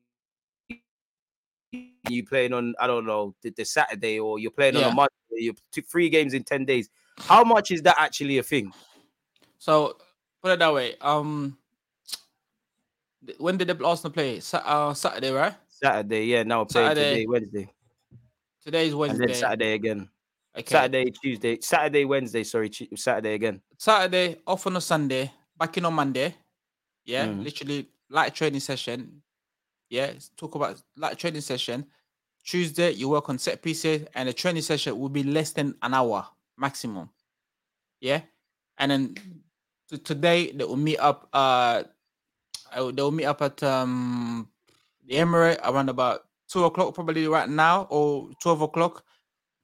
you playing on I don't know the, the Saturday or you're playing on a Monday, you took three games in 10 days. How much is that actually a thing? So put it that way. Um, when did the Arsenal play? Sa- uh, Saturday, right? Saturday, yeah. Now we're playing Saturday, today, Wednesday, Today is and Wednesday. then Saturday again. Okay. Saturday, Tuesday, Saturday, Wednesday. Sorry, Tu- Saturday again. Saturday off on a Sunday, back in on Monday. Yeah, Mm. literally light training session. Yeah, talk about light training session. Tuesday you work on set pieces, and the training session will be less than an hour maximum. Yeah, and then t- today they will meet up. Uh, I they will meet up at um the Emirate around about two o'clock, probably right now or twelve o'clock.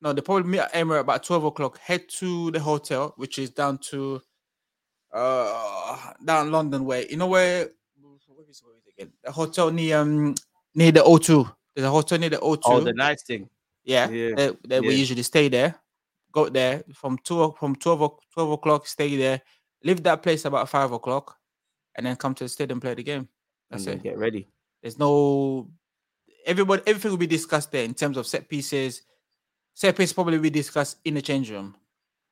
No, they probably meet at Emirate about twelve o'clock. Head to the hotel, which is down to uh down London way. You know where? Where is, it again? The hotel near um near the O2. There's a hotel near the O2. Oh, the nice thing. yeah, yeah, They, they we usually stay there. Go there from two from 12, o- 12 o'clock. Stay there. Leave that place about five o'clock, and then come to the stadium play the game. That's and it. get ready. There's no everybody. Everything will be discussed there in terms of set pieces. Set piece probably will be discussed in the change room,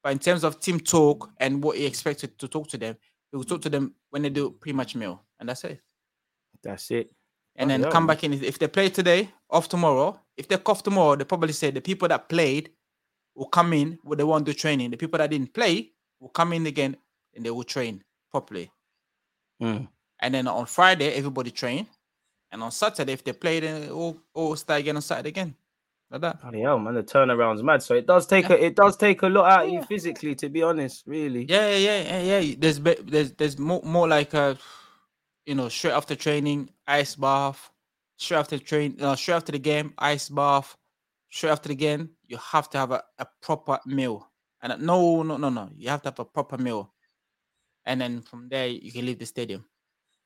but in terms of team talk and what he expected to talk to them, he will talk to them when they do pre-match meal, and that's it. That's it. And Oh, then come back in. If they play today, off tomorrow. If they cough tomorrow, they probably say the people that played will come in what they want to do training. The people that didn't play will come in again and they will train properly. Mm. And then on Friday, everybody train. And on Saturday, if they play, then it all, all start again on Saturday again. Like that. Bloody hell, man, the turnaround's mad. So it does take Yeah. a it does take a lot out of you physically, to be honest. Really. Yeah, yeah, yeah, yeah. yeah. There's there's there's more more like a you know, straight after training, ice bath, straight after train, uh, straight after the game, ice bath, straight after the game, you have to have a, a proper meal. And uh, no, no, no, no. You have to have a proper meal. And then from there, you can leave the stadium.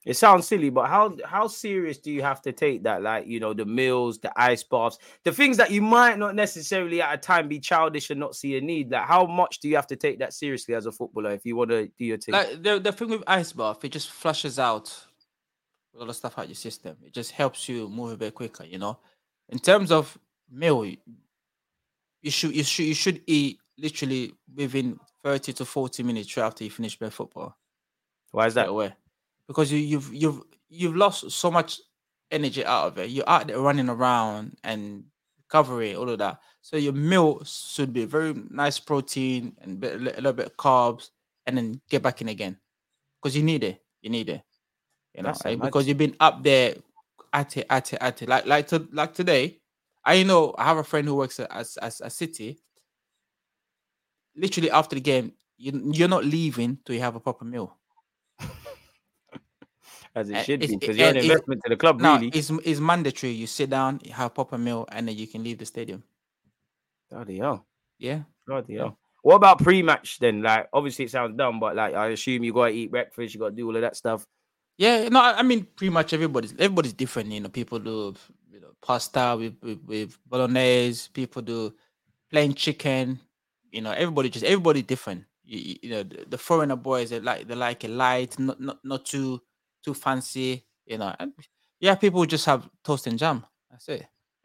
It sounds silly, but how how serious do you have to take that? Like, you know, the meals, the ice baths, the things that you might not necessarily at a time be childish and not see a need. Like, how much do you have to take that seriously as a footballer if you want to do your thing? Like the, the thing with ice bath, it just flushes out a lot of stuff out your system. It just helps you move a bit quicker, you know. In terms of meal, you you should you should you should eat literally within 30 to 40 minutes straight after you finish playing football. Why is that? away. Because you, you've you've you've lost so much energy out of it. You're out there running around and recovery, all of that. So your meal should be very nice protein and a little bit of carbs, and then get back in again. Because you need it. You need it. You know, mad- because you've been up there at it, at it, at it. Like like to like today. I know I have a friend who works at as as a city. Literally after the game, you you're not leaving till you have a proper meal. As it Uh, should be, because you're an investment to the club, Now really. it's it's mandatory. You sit down, you have a proper meal, and then you can leave the stadium. Bloody hell. Yeah. Bloody hell. What about pre-match then? Like, obviously it sounds dumb, but like, I assume you gotta eat breakfast, you gotta do all of that stuff. Yeah, no, I I mean pretty much everybody's everybody's different. You know, people do you know pasta with with, with bolognese. People do plain chicken. You know, everybody just everybody different. You, you- know, the, the foreigner boys they like they like a light, not not not too too fancy. You know, and yeah, people just have toast and jam. That's it.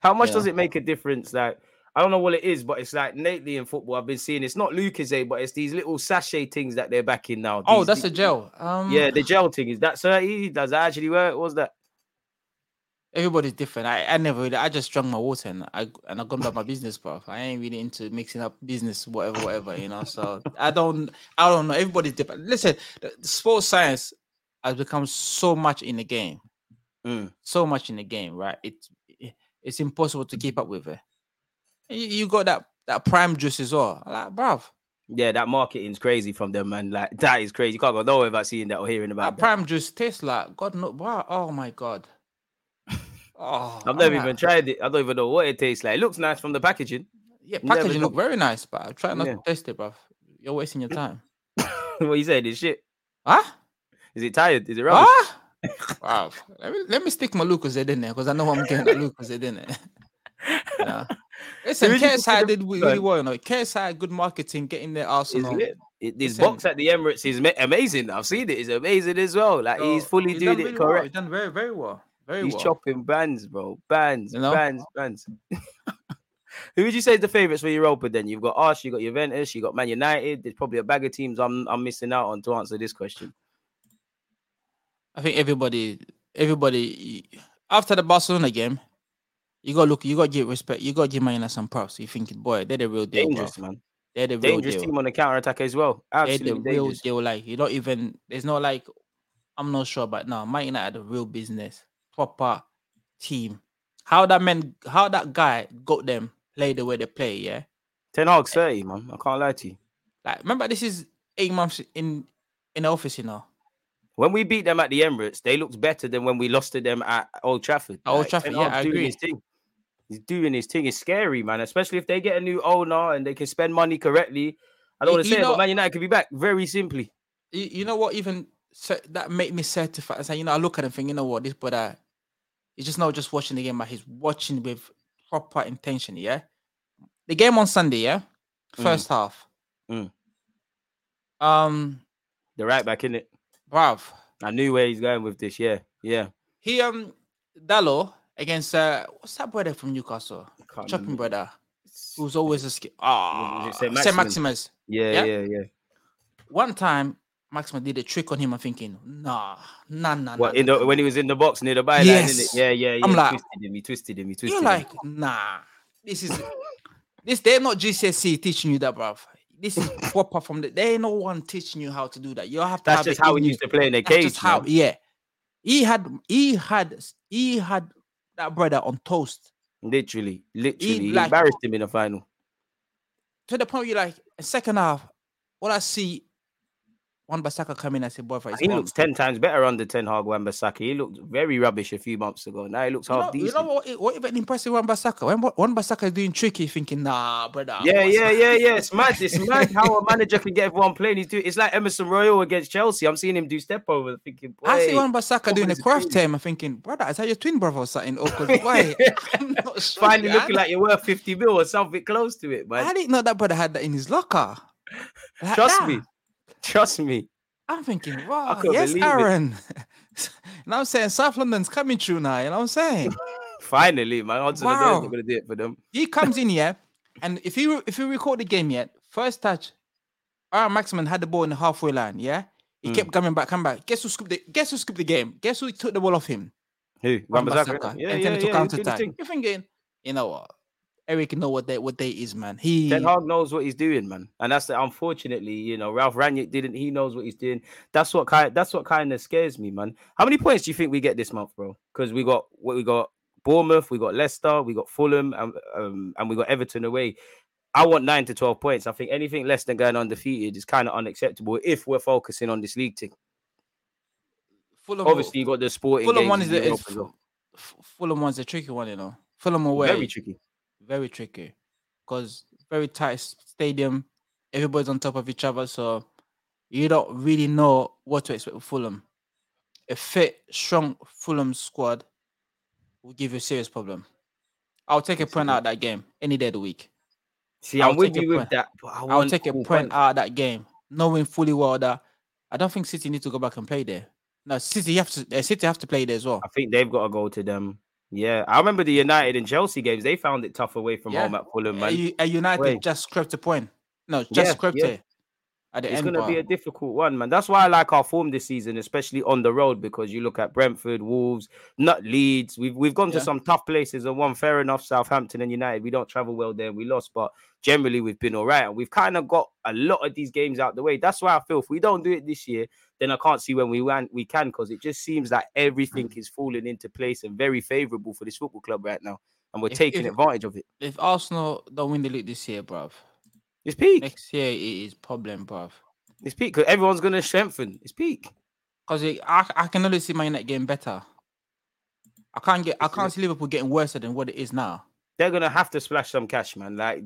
How much Yeah. does it make a difference? Like, I don't know what it is, but it's like lately in football, I've been seeing it's not Lucas, but it's these little sachet things that they're backing now. Oh, These- that's a gel. Um, Yeah, the gel thing is that thirty? Does that actually work? What's that? Everybody's different. I, I never really, I just drank my water and I and I gone about my business, bro. I ain't really into mixing up business, whatever, whatever, you know. So I don't I don't know. Everybody's different. Listen, the, the sports science has become so much in the game. Mm. So much in the game, right? It's it- it's impossible to keep up with it. You, you got that that prime juice as well. Like, bruv, Yeah, that marketing's crazy from them, man. Like that is crazy. You can't go nowhere without seeing that or hearing about that that. prime juice tastes like God no wow, oh my god. Oh, I've never I'm even like, tried it. I don't even know what it tastes like. It looks nice from the packaging. Yeah, packaging know. look very nice, but I try not Yeah. to taste it, bruv. You're wasting your time. what you saying? Is shit? Huh? Is it tired? Is it rubbish? Ah! wow. Let me, let me stick my Lucas in there because I know I'm getting that Lucas in there. yeah. Listen, would you KSI consider- did go really ahead. well. You know, KSI had good marketing, getting their Is Arsenal. it? It- this Listen. box at the Emirates is amazing. I've seen it. It's amazing as well. Like he's fully he's doing it really well. correct. He's done very, very well. Very He's well. chopping bands, bro. Bands, You know? bands, bands. Who would you say is the favourites for Europa then? You've got Arsenal, you've got Juventus, you've got Man United. There's probably a bag of teams I'm I'm missing out on to answer this question. I think everybody, everybody, after the Barcelona game, you got to look, you got to give respect. You got to give Man United some props. You thinking, boy, they're the real deal. bro. Man. They're the real Dangerous deal. team on the counter attack as well. Absolutely They're the Absolutely real deal. Like you don't even. There's no like. I'm not sure, but no, Man United a real business, proper team. How that man, how that guy got them play the way they play, yeah. Ten Hag's 30, man. I can't lie to you. Like remember, this is eight months in in the office, you know. When we beat them at the Emirates, they looked better than when we lost to them at Old Trafford. Old Like, Trafford, yeah, I doing agree. His thing. He's doing his thing. It's scary, man. Especially if they get a new owner and they can spend money correctly. I don't You- want to say it, but Man United could be back very simply. You, you know what? Even cer- that made me certified. I say, you know, I look at him, think, you know what, this brother, he's just not just watching the game, but he's watching with proper intention. Yeah. The game on Sunday, yeah, Mm. first half. Mm. Um, The right back in it. bruv, I knew where he's going with this. Yeah, yeah. he um Dalot against uh what's that brother from Newcastle? Chopping brother, who's always a sk- ah Saint Saint Maximin. Yeah, Yeah? yeah, yeah. One time, Maximin did a trick on him. I'm thinking, nah, nah, nah, What nah, in the nah, when he was in the box near the byline, Yes. Yeah, yeah, yeah. I'm he like- twisted him. He twisted him. He twisted You're him. like, nah, this is this. They're not GCSE teaching you that, bruv. This is proper from the. There ain't no one teaching you how to do that. You have to That's have just how we used to play in the That's cage. just how, yeah. He had, he had, he had that brother on toast Literally, literally, he like- embarrassed him in the final. to the point where you're like, second half, what I see, Wan-Bissaka come in and say, boy, He looks ten times better under Ten Hag Wan-Bissaka. He looked very rubbish a few months ago. Now he looks You half know, you know what, what even impressive Wan-Bissaka? When Wan-Bissaka is doing tricky, thinking, nah, brother. Yeah, yeah, yeah, yeah. It's mad. It's mad how a manager can get everyone playing. He's doing. It's like Emerson Royal against Chelsea. I'm seeing him do step over, thinking. I see Wan Basaka doing a is craft team. I'm thinking, brother, is that your twin brother or something? Or 'cause why? I'm not sure. Finally man. looking like you're worth 50 mil or something close to it, but I didn't know that brother had that in his locker. Like Trust that. me. Trust me. I'm thinking, wow, yes. Aaron. what I'm saying? South London's coming through now, you know what I'm saying? Finally, man. Hudson wow. Going to do it for them. he comes in here, and if you if you record the game yet, first touch, Aaron Maximin had the ball in the halfway line, yeah? He Mm. kept coming back, come back. Guess who scooped the guess who scooped the game? Guess who took the ball off him? Who? Wan-Bissaka? Yeah, and yeah, yeah. counter he's doing his attack. thing. You're thinking, you know what? Erik know what day what day is, man. He Ten Hag knows what he's doing, man, and that's the, unfortunately, you know, Ralf Rangnick didn't. He knows what he's doing. That's what kind. That's what kind of scares me, man. How many points do you think we get this month, bro? Because we got what we got: Bournemouth, we got Leicester, we got Fulham, and um, and we got Everton away. I want nine to twelve points. I think anything less than going undefeated is kind of unacceptable if we're focusing on this league thing. Fulham, Obviously, you got the sporting. Fulham one is the is, as well. F- Fulham one's a tricky one, you know. Fulham away, very tricky. Very tricky because very tight stadium. Everybody's on top of each other, so you don't really know what to expect with Fulham. A fit, strong Fulham squad will give you a serious problem. I'll take a point out of that game any day of the week. See, I'll I'm with you with that. But I I'll take a point out of that game, knowing fully well that I don't think City need to go back and play there. No, City have to. Uh, City have to play there as well. I think they've got to go to them. Yeah, I remember the United and Chelsea games. They found it tough away from Yeah. home at Fulham, man. A United Wait. just scraped a point. No, just Yeah, scraped yeah. it at the It's going to be a difficult one, man. That's why I like our form this season, especially on the road, because you look at Brentford, Wolves, not Leeds. We've we've gone to some tough places and won. Fair enough, Southampton and United. We don't travel well there, we lost, but generally we've been all right, and we've kind of got a lot of these games out the way. That's why I feel if we don't do it this year, then I can't see when we want we can, because it just seems like everything is falling into place and very favourable for this football club right now, and we're If- taking if- advantage of it. if Arsenal don't win the league this year, bruv, It's peak. next year it is problem, bruv. It's peak because everyone's going to strengthen. It's peak. Because I, I can only see Man United getting better. I can't get I can't see Liverpool getting worse than what it is now. they're gonna have to splash some cash, man. Like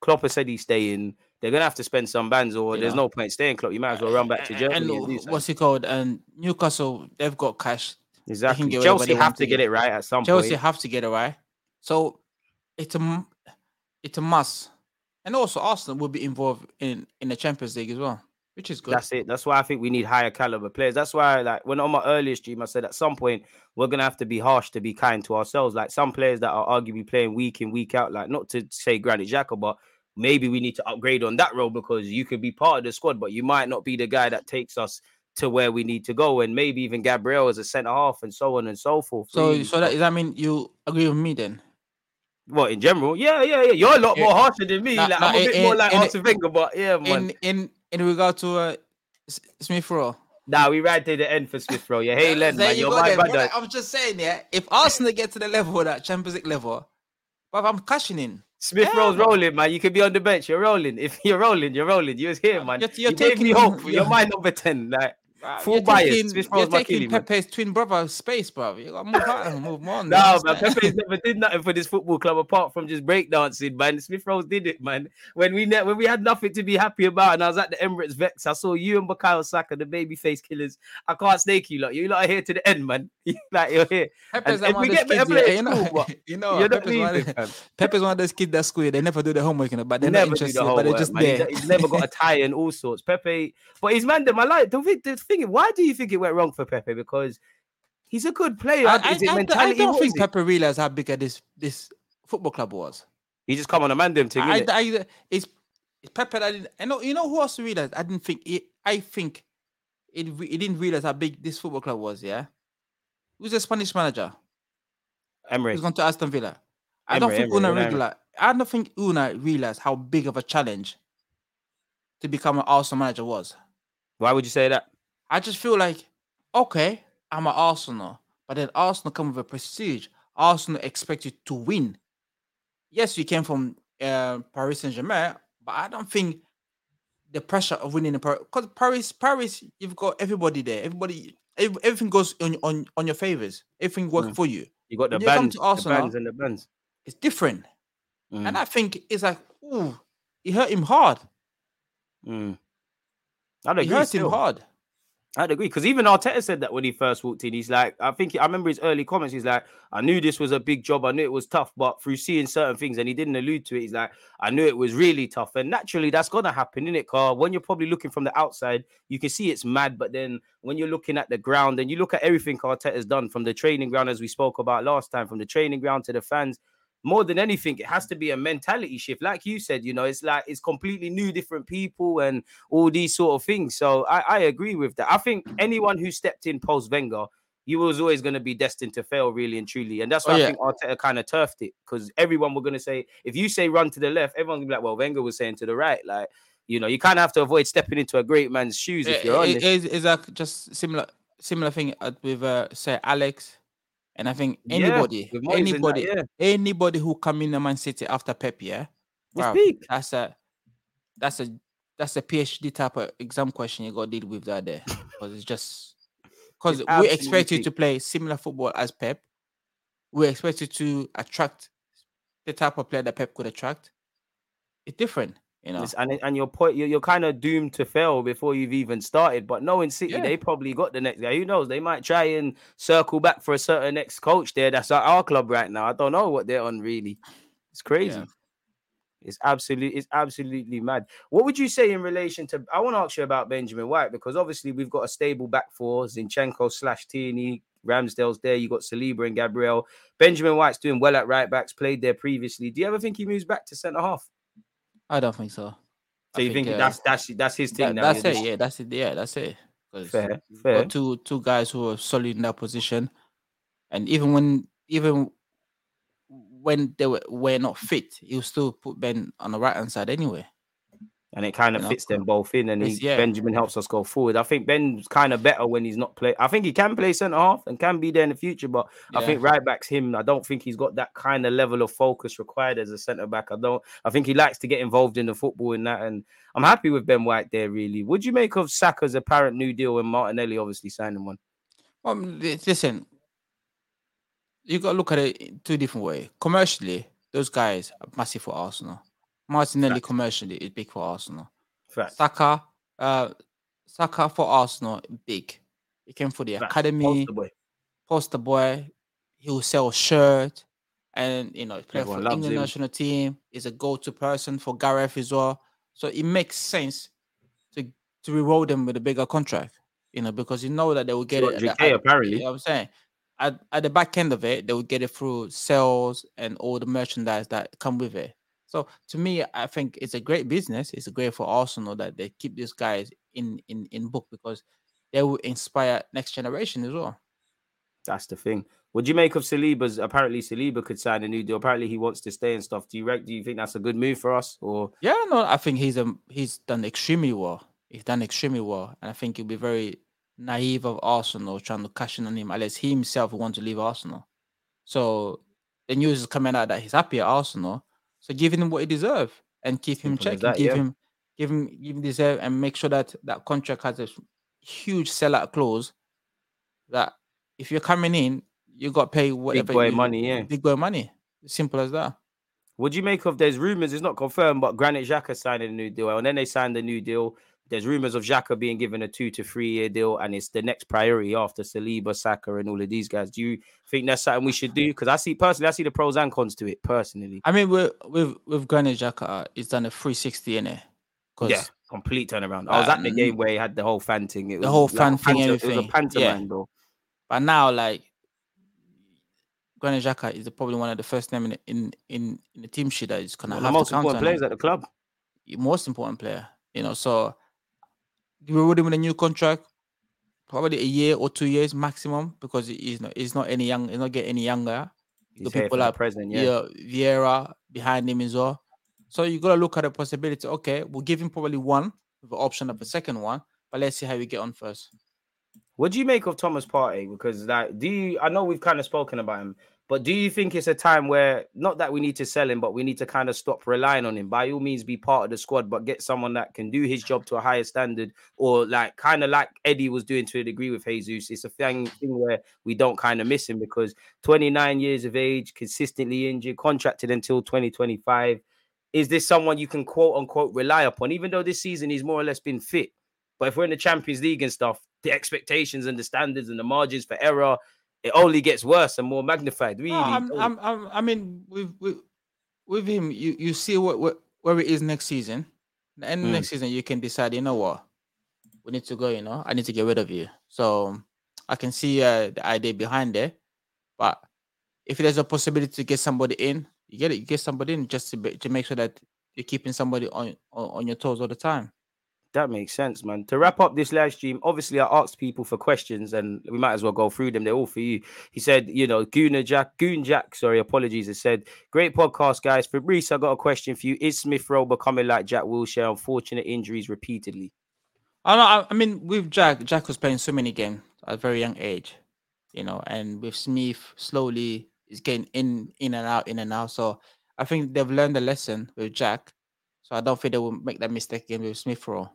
Klopp said he's staying. They're gonna have to spend some bands, or there's Yeah. no point staying. Klopp, you might as well run back to Germany. And, and what's it called? And Newcastle, they've got cash. exactly. Chelsea have to get it right at some Chelsea point. Chelsea have to get it right. So it's a it's a must. And also Arsenal will be involved in in the Champions League as well, which is good. That's it. That's why I think we need higher caliber players. That's why, like, when on my earlier stream, I said at some point we're gonna have to be harsh to be kind to ourselves. Like some players that are arguably playing week in, week out. Like, not to say Granit Xhaka, but maybe we need to upgrade on that role because you could be part of the squad, but you might not be the guy that takes us to where we need to go. And maybe even Gabriel as a centre half, and so on and so forth. so really. so that does that mean you agree with me then? Well, in general? Yeah, yeah, yeah. You're a lot more harsher than me. Nah, like nah, I'm a in- bit more like in- Arsene Wenger, but yeah, man. In in in regard to uh, Smith Rowe. Nah, we ride to the end for Smith, bro. Yeah, hey, Len, man, you you're my brother. I'm just saying, yeah. If Arsenal get to the level that Champions League level, but I'm cashing in. Smith Yeah, Rowe's rolling, man. You could be on the bench. You're rolling. If you're rolling, you're rolling. You was here, uh, man. You're- you're you gave me taking- hope. You're my number ten. Like full you're bias. taking, Smith you're taking man. Pepe's twin brother space, bro. You gotta move on, move on. No, man. man. Pepe's never did nothing for this football club apart from just breakdancing, man. Smith Rowe did it, man. When we ne- when we had nothing to be happy about, and I was at the Emirates Vex, I saw you and Bukayo Saka, the baby face killers. I can't snake you, lot. You lot are here to the end, man. like you're here. Pepe's And like if one we of those kids, yeah, you know, you know, You're Pepe's one, of, man. Pepe's one of those kids that school. They never do the homework, but they're never not interested, the but they're just man. He's- there. He's, never got a tie and all sorts. Pepe, but he's man them. I like the, the thing. Why do you think it went wrong for Pepe? Because he's a good player. I, Is I, it I, I don't What think? Pepe realized how big this this football club was. He just come on a man them thing. I, innit? I, it's, it's Pepe. That I didn't, I know. You know who else realized? I didn't think. It, I think it. re- He didn't realize how big this football club was. Yeah. Who's the Spanish manager? Emery. Who's gone to Aston Villa? I don't think Emery, Unai Emery. regular. I don't think Unai realized how big of a challenge to become an Arsenal manager was. Why would you say that? I just feel like, okay, I'm an Arsenal, but then Arsenal come with a prestige. Arsenal expect you to win. Yes, you came from uh, Paris Saint Germain, but I don't think the pressure of winning in Paris. Because Paris, Paris, you've got everybody there. Everybody, ev- everything goes on on, on your favors. Everything works Mm. for you. You got the When bands, to the bands and the bands. It's different, Mm, and I think it's like, ooh, it hurt him hard. mm. It hurt still. him hard. I'd agree because even Arteta said that when he first walked in. He's like, I think I remember his early comments. He's like, I knew this was a big job. I knew it was tough, but through seeing certain things, and he didn't allude to it. He's like, I knew it was really tough, and naturally that's gonna happen, in it, Carl. When you're probably looking from the outside, you can see it's mad, but then when you're looking at the ground and you look at everything Arteta's done from the training ground, as we spoke about last time, from the training ground to the fans, more than anything, it has to be a mentality shift. Like you said, you know, it's like it's completely new, different people, and all these sort of things. So I, I agree with that. I think anyone who stepped in post Wenger, you was always going to be destined to fail, really and truly. And that's Oh, why yeah. I think Arteta kind of turfed it because everyone were going to say, if you say run to the left, everyone's gonna be like, well, Wenger was saying to the right. Like, you know, you kind of have to avoid stepping into a great man's shoes if you're It- honest. it is is like just similar similar thing uh, with uh, say Alex, and I think Yeah, anybody, Moyes and that, anybody, yeah. anybody who come in the Man City after Pep, yeah, big. that's a that's a that's a PhD type of exam question you got to deal with that there because it's just because we expect you to play similar football as Pep. We expect you to attract the type of player that Pep could attract. It's different, you know. And and your point, you're, you're kind of doomed to fail before you've even started. But knowing City, Yeah. they probably got the next guy. Who knows? They might try and circle back for a certain next coach there. That's at our club right now. I don't know what they're on really. It's crazy. Yeah. It's absolutely, it's absolutely mad. What would you say in relation to? I want to ask you about Benjamin White because obviously we've got a stable back four: Zinchenko slash Tierney, Ramsdale's there. You got Saliba and Gabriel. Benjamin White's doing well at right backs. Played there previously. Do you ever think he moves back to centre half? I don't think so. So I you think, uh, that's that's that's his thing that- now? that's it. just- Yeah, that's it. Yeah, that's it. Fair, fair. two two guys who are solid in that position, and even when even when they were, were not fit, you still put Ben on the right hand side anyway. And it kind of know, fits them both in. And he, yeah. Benjamin helps us go forward. I think Ben's kind of better when he's not play. I think he can play centre half and can be there in the future, but I think right back's him. I don't think he's got that kind of level of focus required as a centre back. I don't. I think he likes to get involved in the football in that, and I'm happy with Ben White there. Really, would you make of Saka's apparent new deal and Martinelli obviously signing one? Well, listen, you got to look at it in two different ways. Commercially, those guys are massive for Arsenal. Martinelli Facts. commercially is big for Arsenal. Fact. Saka, uh, Saka for Arsenal big. He came for the Facts. academy. Poster boy. poster boy. He will sell shirt, and you know, play for England him. national team. Is a go-to person for Gareth as well. So it makes sense to to reward them with a bigger contract. You know, because you know that they will get it. at the- apparently. You know what I'm saying? At, at the back end of it, they will get it through sales and all the merchandise that come with it. So to me, I think it's a great business. It's great for Arsenal that they keep these guys in in in book because they will inspire next generation as well. That's the thing. What do you make of Saliba's? Apparently, Saliba could sign a new deal. Apparently, he wants to stay and stuff. Do you Do you think that's a good move for us? Or Yeah, no, I think he's um he's done extremely well. He's done extremely well, and I think it'll be very naive of Arsenal trying to cash in on him unless he himself wants to leave Arsenal. So the news is coming out that he's happy at Arsenal. So give him what he deserves and keep him Simple as check. that, give yeah. him, give him, give him deserve, and make sure that that contract has a huge sellout clause. That if you're coming in, you got to pay whatever big boy you- money, yeah. big boy money. Simple as that. what do you make of? There's rumors. It's not confirmed, but Granit Xhaka signed a new deal, and then they signed a new deal. There's rumors of Xhaka being given a two to three year deal, and it's the next priority after Saliba, Saka, and all of these guys. Do you think that's something we should do? Because I see personally, I see the pros and cons to it personally. I mean, with with with Granit Xhaka, he's done a 360 in it. Yeah, complete turnaround. I was at the Um, game where he had the whole fan thing. It the was whole like a fan thing, panto- It was a everything. pantomime, Yeah. bro. But now, like Granit Xhaka is probably one of the first name in in in, in the team sheet that is gonna One of the have most important players at the club. most important player. You know, so you reward him with a new contract, probably a year or two years maximum, because he's not he's not any young, he's not getting any younger. You He's here people the like present, yeah. yeah, Vieira behind him as well. So you gotta look at the possibility. Okay, we'll give him probably one with the option of a second one, but let's see how we get on first. What do you make of Thomas Partey? Because like, do you? I know we've kind of spoken about him, But do you think it's a time where not that we need to sell him, but we need to kind of stop relying on him? By all means, be part of the squad, but get someone that can do his job to a higher standard, or like kind of like Eddie was doing to a degree with Jesus. It's a thing, thing where we don't kind of miss him because 29 years of age, consistently injured, contracted until 2025. Is this someone you can quote unquote rely upon? Even though this season he's more or less been fit, but if we're in the Champions League and stuff, the expectations and the standards and the margins for error it only gets worse and more magnified. Really, No, I'm, I'm, I'm, I mean, with, with with him, you you see what, what where it is next season. Of Mm. next season, you can decide. You know what, we need to go. You know, I need to get rid of you. So I can see uh, the idea behind it, but if there's a possibility to get somebody in, you get it. You get somebody in just to, be, to make sure that you're keeping somebody on, on on your toes all the time. That makes sense, man. To wrap up this live stream, obviously I asked people for questions and we might as well go through them. They're all for you. He said, you know, Gooner Jack, Goon Jack, sorry, apologies. He said, great podcast, guys. Fabrice, I got a question for you. Is Smith Rowe becoming like Jack Wilshere? Unfortunate injuries repeatedly. I know. I mean, with Jack, Jack was playing so many games at a very young age, you know, and with Smith, slowly is getting in, in and out, in and out. So I think they've learned the lesson with Jack. So I don't think they will make that mistake again with Smith Rowe.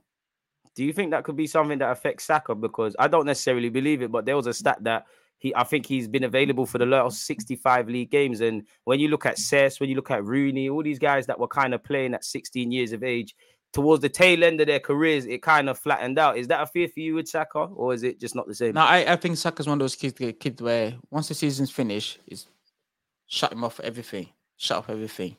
Do you think that could be something that affects Saka? Because I don't necessarily believe it, but there was a stat that he, I think he's been available for the last 65 league games. And when you look at Cesc, when you look at Rooney, all these guys that were kind of playing at 16 years of age, towards the tail end of their careers, it kind of flattened out. Is that a fear for you with Saka, or is it just not the same? Now I, I think Saka's one of those kids, kids where once the season's finished, is shut him off everything, shut off everything.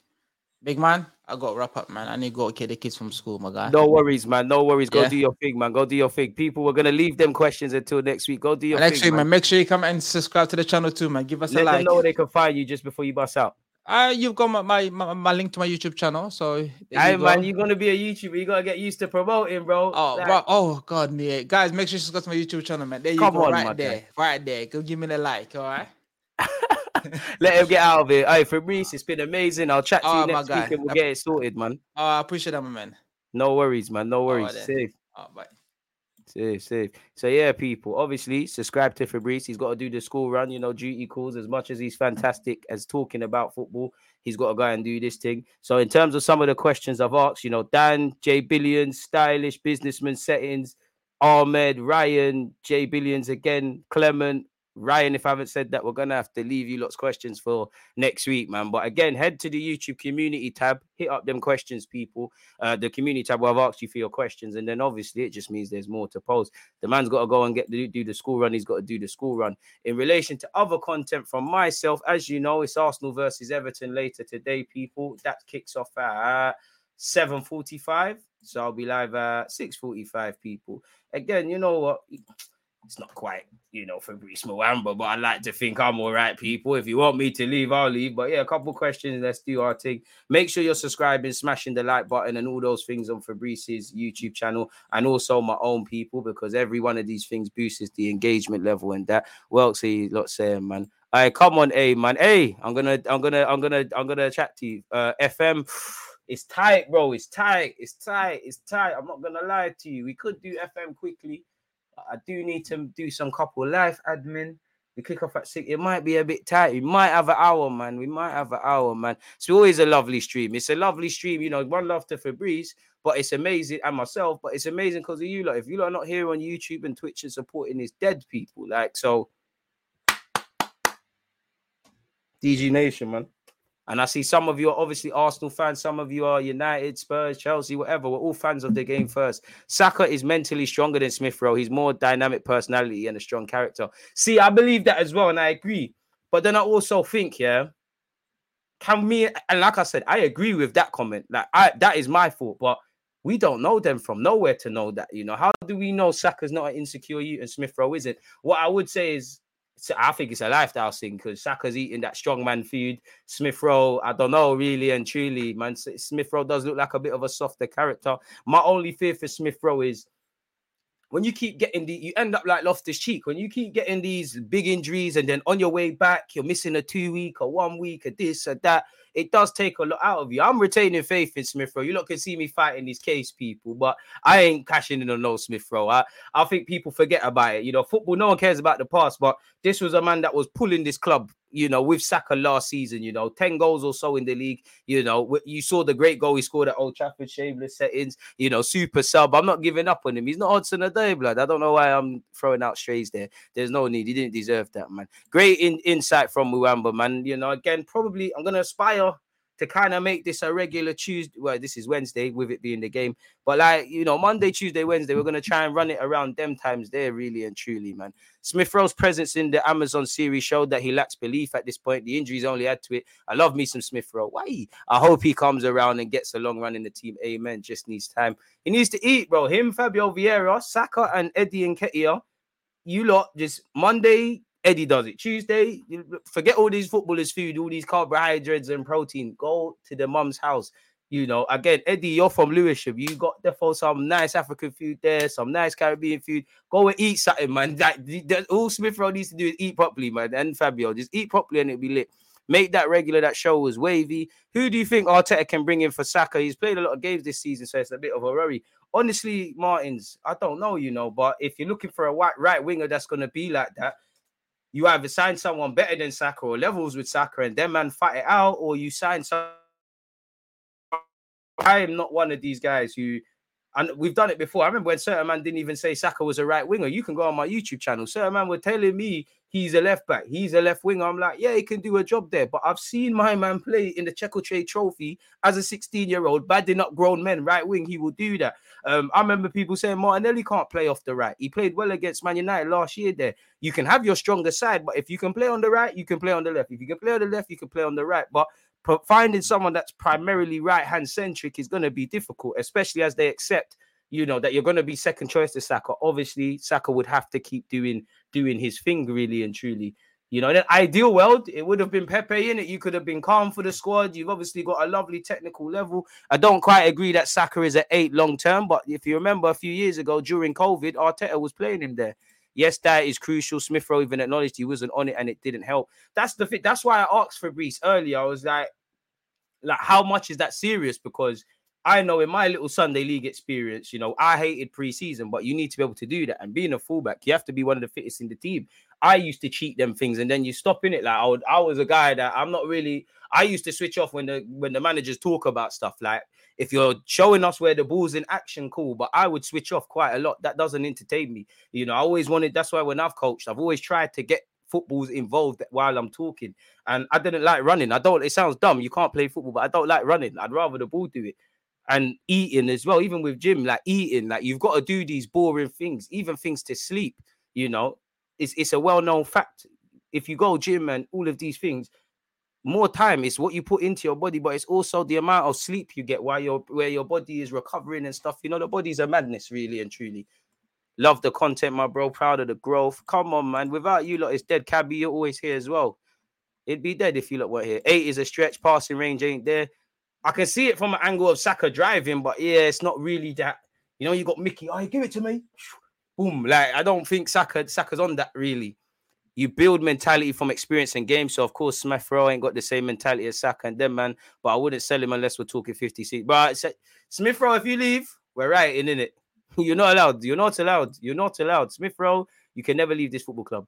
Big man, I got to wrap up, man. I need to go get the kids from school, my guy. No worries, man. No worries. Go Yeah. do your thing, man. Go do your thing. People, we're gonna leave them questions until next week. Go do your next thing, week, man. make sure you come and subscribe to the channel too, man. Give us Let a them like. know where they can find you just before you bust out. Uh, you've got my, my, my, my link to my YouTube channel, so Hey, you man, you're gonna be a YouTuber. You gotta get used to promoting, bro. Oh, Like, bro, oh God, yeah, guys, make sure you subscribe to my YouTube channel, man. There you Come go, on, right there, guy. right there. Go give me the like, all right? Let him get out of it. Hey, Fabrice, it's been amazing. I'll chat to Oh, you next week and we'll get it sorted, man. Oh, I appreciate that, my man. No worries, man. No worries. then. Safe. Oh, bye. Safe, safe. So yeah, people. Obviously, subscribe to Fabrice. He's got to do the school run. You know, duty calls. As much as he's fantastic as talking about football, he's got to go and do this thing. So in terms of some of the questions I've asked, you know, Dan, J Billions, stylish businessman settings, Ahmed, Ryan, J Billions again, Clement. Ryan, if I haven't said that, we're gonna have to leave you lots of questions for next week, man. But again, head to the YouTube community tab, hit up them questions, people. Uh, the community tab where I've asked you for your questions, and then obviously it just means there's more to post. The man's got to go and get the, do the school run. He's got to do the school run. In relation to other content from myself, as you know, it's Arsenal versus Everton later today, people. That kicks off at 7:45. So I'll be live at 6:45, people. Again, you know what? It's not quite, you know, Fabrice Muamba, but I like to think I'm all right, people. If you want me to leave, I'll leave. But yeah, a couple questions. Let's do our thing. Make sure you're subscribing, smashing the like button, and all those things on Fabrice's YouTube channel, and also my own people, because every one of these things boosts the engagement level and that. Well, see, lot saying, man. All right, come on, A man. Hey, I'm gonna, I'm gonna, I'm gonna, I'm gonna chat to you. Uh, FM, it's tight, bro. It's tight. It's tight. It's tight. I'm not gonna lie to you. We could do FM quickly. I do need to do some couple life admin. We kick off at six. It might be a bit tight. We might have an hour, man. We might have an hour, man. It's always a lovely stream. It's a lovely stream. You know, one love to Fabrice, but it's amazing, and myself, but it's amazing because of you lot. If you are not here on YouTube and Twitch and supporting these dead people, like so. DG Nation, man. And I see some of you are obviously Arsenal fans, some of you are United, Spurs, Chelsea, whatever. We're all fans of the game first. Saka is mentally stronger than Smith Rowe. He's more dynamic personality and a strong character. See, I believe that as well, and I agree. But then I also think, yeah, can me and like I said, I agree with that comment. Like I that is my fault, but we don't know them from nowhere to know that. You know, how do we know Saka's not an insecure you and Smith Rowe isn't? What I would say is I think it's a lifestyle thing because Saka's eating that strongman food. Smith Rowe, I don't know, really and truly, man. Smith Rowe does look like a bit of a softer character. My only fear for Smith Rowe is when you keep getting the, you end up like Loftus Cheek. When you keep getting these big injuries and then on your way back, you're missing a two week or one week or this or that. It does take a lot out of you. I'm retaining faith in Smith Rowe. You lot can see me fighting these case people, but I ain't cashing in on no Smith Rowe. I, I think people forget about it. You know, football, no one cares about the past, but this was a man that was pulling this club you know, with Saka last season, you know, 10 goals or so in the league. You know, you saw the great goal he scored at Old Trafford, shameless settings, you know, super sub. I'm not giving up on him. He's not Hudson Odoi, blood. I don't know why I'm throwing out strays there. There's no need. He didn't deserve that, man. Great in- insight from Muamba, man. You know, again, probably I'm going to aspire to kind of make this a regular Tuesday. Well, this is Wednesday with it being the game, but like you know, Monday, Tuesday, Wednesday, we're gonna try and run it around them times there, really and truly, man. Smith Rowe's presence in the Amazon series showed that he lacks belief at this point. The injuries only add to it. I love me some Smith Rowe. Why? I hope he comes around and gets a long run in the team. Amen. Just needs time. He needs to eat, bro. Him, Fabio Vieira, Saka, and Eddie and Nketiah. You lot just Monday, Eddie does it. Tuesday, forget all these footballers' food, all these carbohydrates and protein. Go to the mum's house. You know, again, Eddie, you're from Lewisham. You got therefore some nice African food there, some nice Caribbean food. Go and eat something, man. That, that all Smith Rowe needs to do is eat properly, man. And Fabio, just eat properly and it'll be lit. Make that regular. That show was wavy. Who do you think Arteta can bring in for Saka? He's played a lot of games this season, so it's a bit of a worry. Honestly, Martins, I don't know, you know, but if you're looking for a white right winger that's going to be like that, you either sign someone better than Saka or levels with Saka and then man fight it out, or you sign some. I am not one of these guys who, and we've done it before. I remember when certain man didn't even say Saka was a right winger. You can go on my YouTube channel. Certain man were telling me he's a left back, he's a left winger. I'm like, yeah, he can do a job there. But I've seen my man play in the Checkatrade Trophy as a 16 year old, badding up grown men, right wing. He will do that. Um, I remember people saying Martinelli can't play off the right. He played well against Man United last year. There, you can have your stronger side, but if you can play on the right, you can play on the left. If you can play on the left, you can play on the right. But finding someone that's primarily right hand centric is going to be difficult, especially as they accept you know that you're going to be second choice to Saka. Obviously, Saka would have to keep doing doing his thing really and truly. You know, in an ideal world, it would have been Pepe in it. You could have been calm for the squad. You've obviously got a lovely technical level. I don't quite agree that Saka is at eight long term, but if you remember a few years ago during COVID, Arteta was playing him there. Yes, that is crucial. Smith Rowe even acknowledged he wasn't on it and it didn't help. That's the thing. That's why I asked Fabrice earlier. I was like, like, how much is that serious? Because I know in my little Sunday league experience, you know, I hated preseason, but you need to be able to do that. And being a fullback, you have to be one of the fittest in the team. I used to cheat them things, and then you stop in it. Like I, would, I was a guy that I'm not really. I used to switch off when the when the managers talk about stuff. Like if you're showing us where the ball's in action, cool. But I would switch off quite a lot. That doesn't entertain me. You know, I always wanted. That's why when I've coached, I've always tried to get footballs involved while I'm talking. And I didn't like running. I don't. It sounds dumb. You can't play football, but I don't like running. I'd rather the ball do it and eating as well. Even with gym, like eating, like you've got to do these boring things, even things to sleep. You know, it's it's a well known fact. If you go gym and all of these things, more time is what you put into your body, but it's also the amount of sleep you get while you're where your body is recovering and stuff. You know, the body's a madness, really and truly. Love the content, my bro. Proud of the growth. Come on, man. Without you lot, it's dead. Cabby, you're always here as well. It'd be dead if you lot weren't here. Eight is a stretch. Passing range ain't there. I can see it from an angle of Saka driving, but yeah, it's not really that. You know, you got Mickey. Oh, give it to me. Boom. Like I don't think Saka Saka's on that really. You build mentality from experience and game. So of course, Smith Rowe ain't got the same mentality as Saka and them man. But I wouldn't sell him unless we're talking 56. But Smith Rowe, if you leave, we're right in it. You're not allowed. You're not allowed. You're not allowed. Smith Rowe, you can never leave this football club.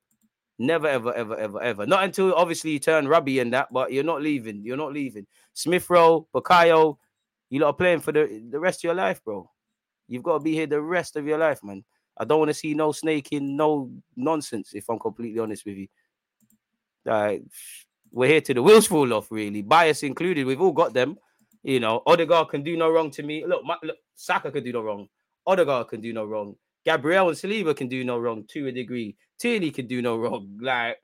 Never, ever, ever, ever, ever. Not until obviously you turn rubby and that, but you're not leaving. You're not leaving. Smith Rowe, Bukayo, you lot are playing for the, the rest of your life, bro. You've got to be here the rest of your life, man. I don't want to see no snaking, no nonsense, if I'm completely honest with you. Like, we're here to the wheels fall off, really. Bias included. We've all got them. You know, Odegaard can do no wrong to me. Look, my, look Saka can do no wrong. Odegaard can do no wrong. Gabriel and Saliba can do no wrong to a degree. Tierney can do no wrong. Like,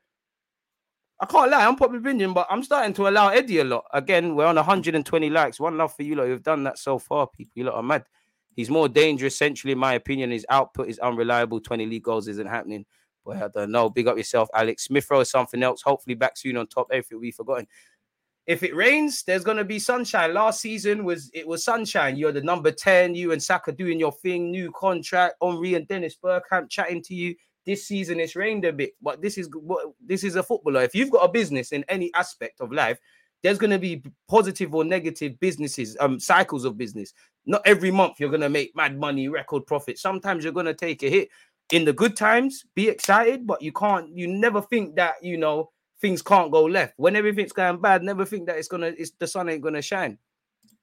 I can't lie, I'm probably opinion, but I'm starting to allow Eddie a lot. Again, we're on 120 likes. One love for you lot who've done that so far, people. You lot are mad. He's more dangerous, essentially, in my opinion. His output is unreliable. 20 league goals isn't happening. Boy, I don't know. Big up yourself, Alex. Smith is something else. Hopefully, back soon on top. Everything we've forgotten. If it rains, there's gonna be sunshine. Last season was it was sunshine. You're the number 10, you and Saka doing your thing, new contract, Henry and Dennis Bergkamp chatting to you this season it's rained a bit, but this is what this is a footballer. If you've got a business in any aspect of life, there's going to be positive or negative businesses, um, cycles of business. Not every month you're going to make mad money, record profit. Sometimes you're going to take a hit. In the good times, be excited, but you can't. You never think that you know things can't go left. When everything's going bad, never think that it's gonna. It's the sun ain't gonna shine.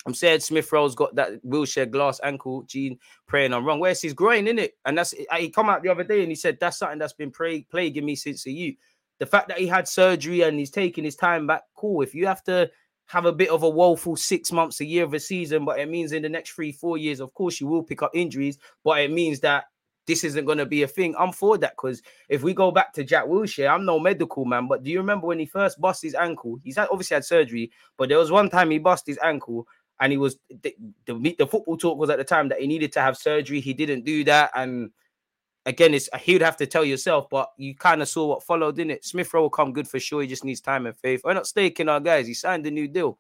I'm saying Smith Rowe's got that wheelchair glass ankle gene praying I'm wrong. Where's his groin in it? And that's he come out the other day and he said that's something that's been plaguing me since a youth. The fact that he had surgery and he's taking his time back, cool. If you have to have a bit of a woeful six months, a year of a season, but it means in the next three, four years, of course, you will pick up injuries, but it means that this isn't going to be a thing. I'm for that because if we go back to Jack Wilshere, I'm no medical man, but do you remember when he first bust his ankle? He's had, obviously had surgery, but there was one time he bust his ankle and he was the, the, the football talk was at the time that he needed to have surgery. He didn't do that, and again, it's he would have to tell yourself, but you kind of saw what followed, didn't it? Smith Rowe will come good for sure. He just needs time and faith. We're not staking our guys. He signed a new deal.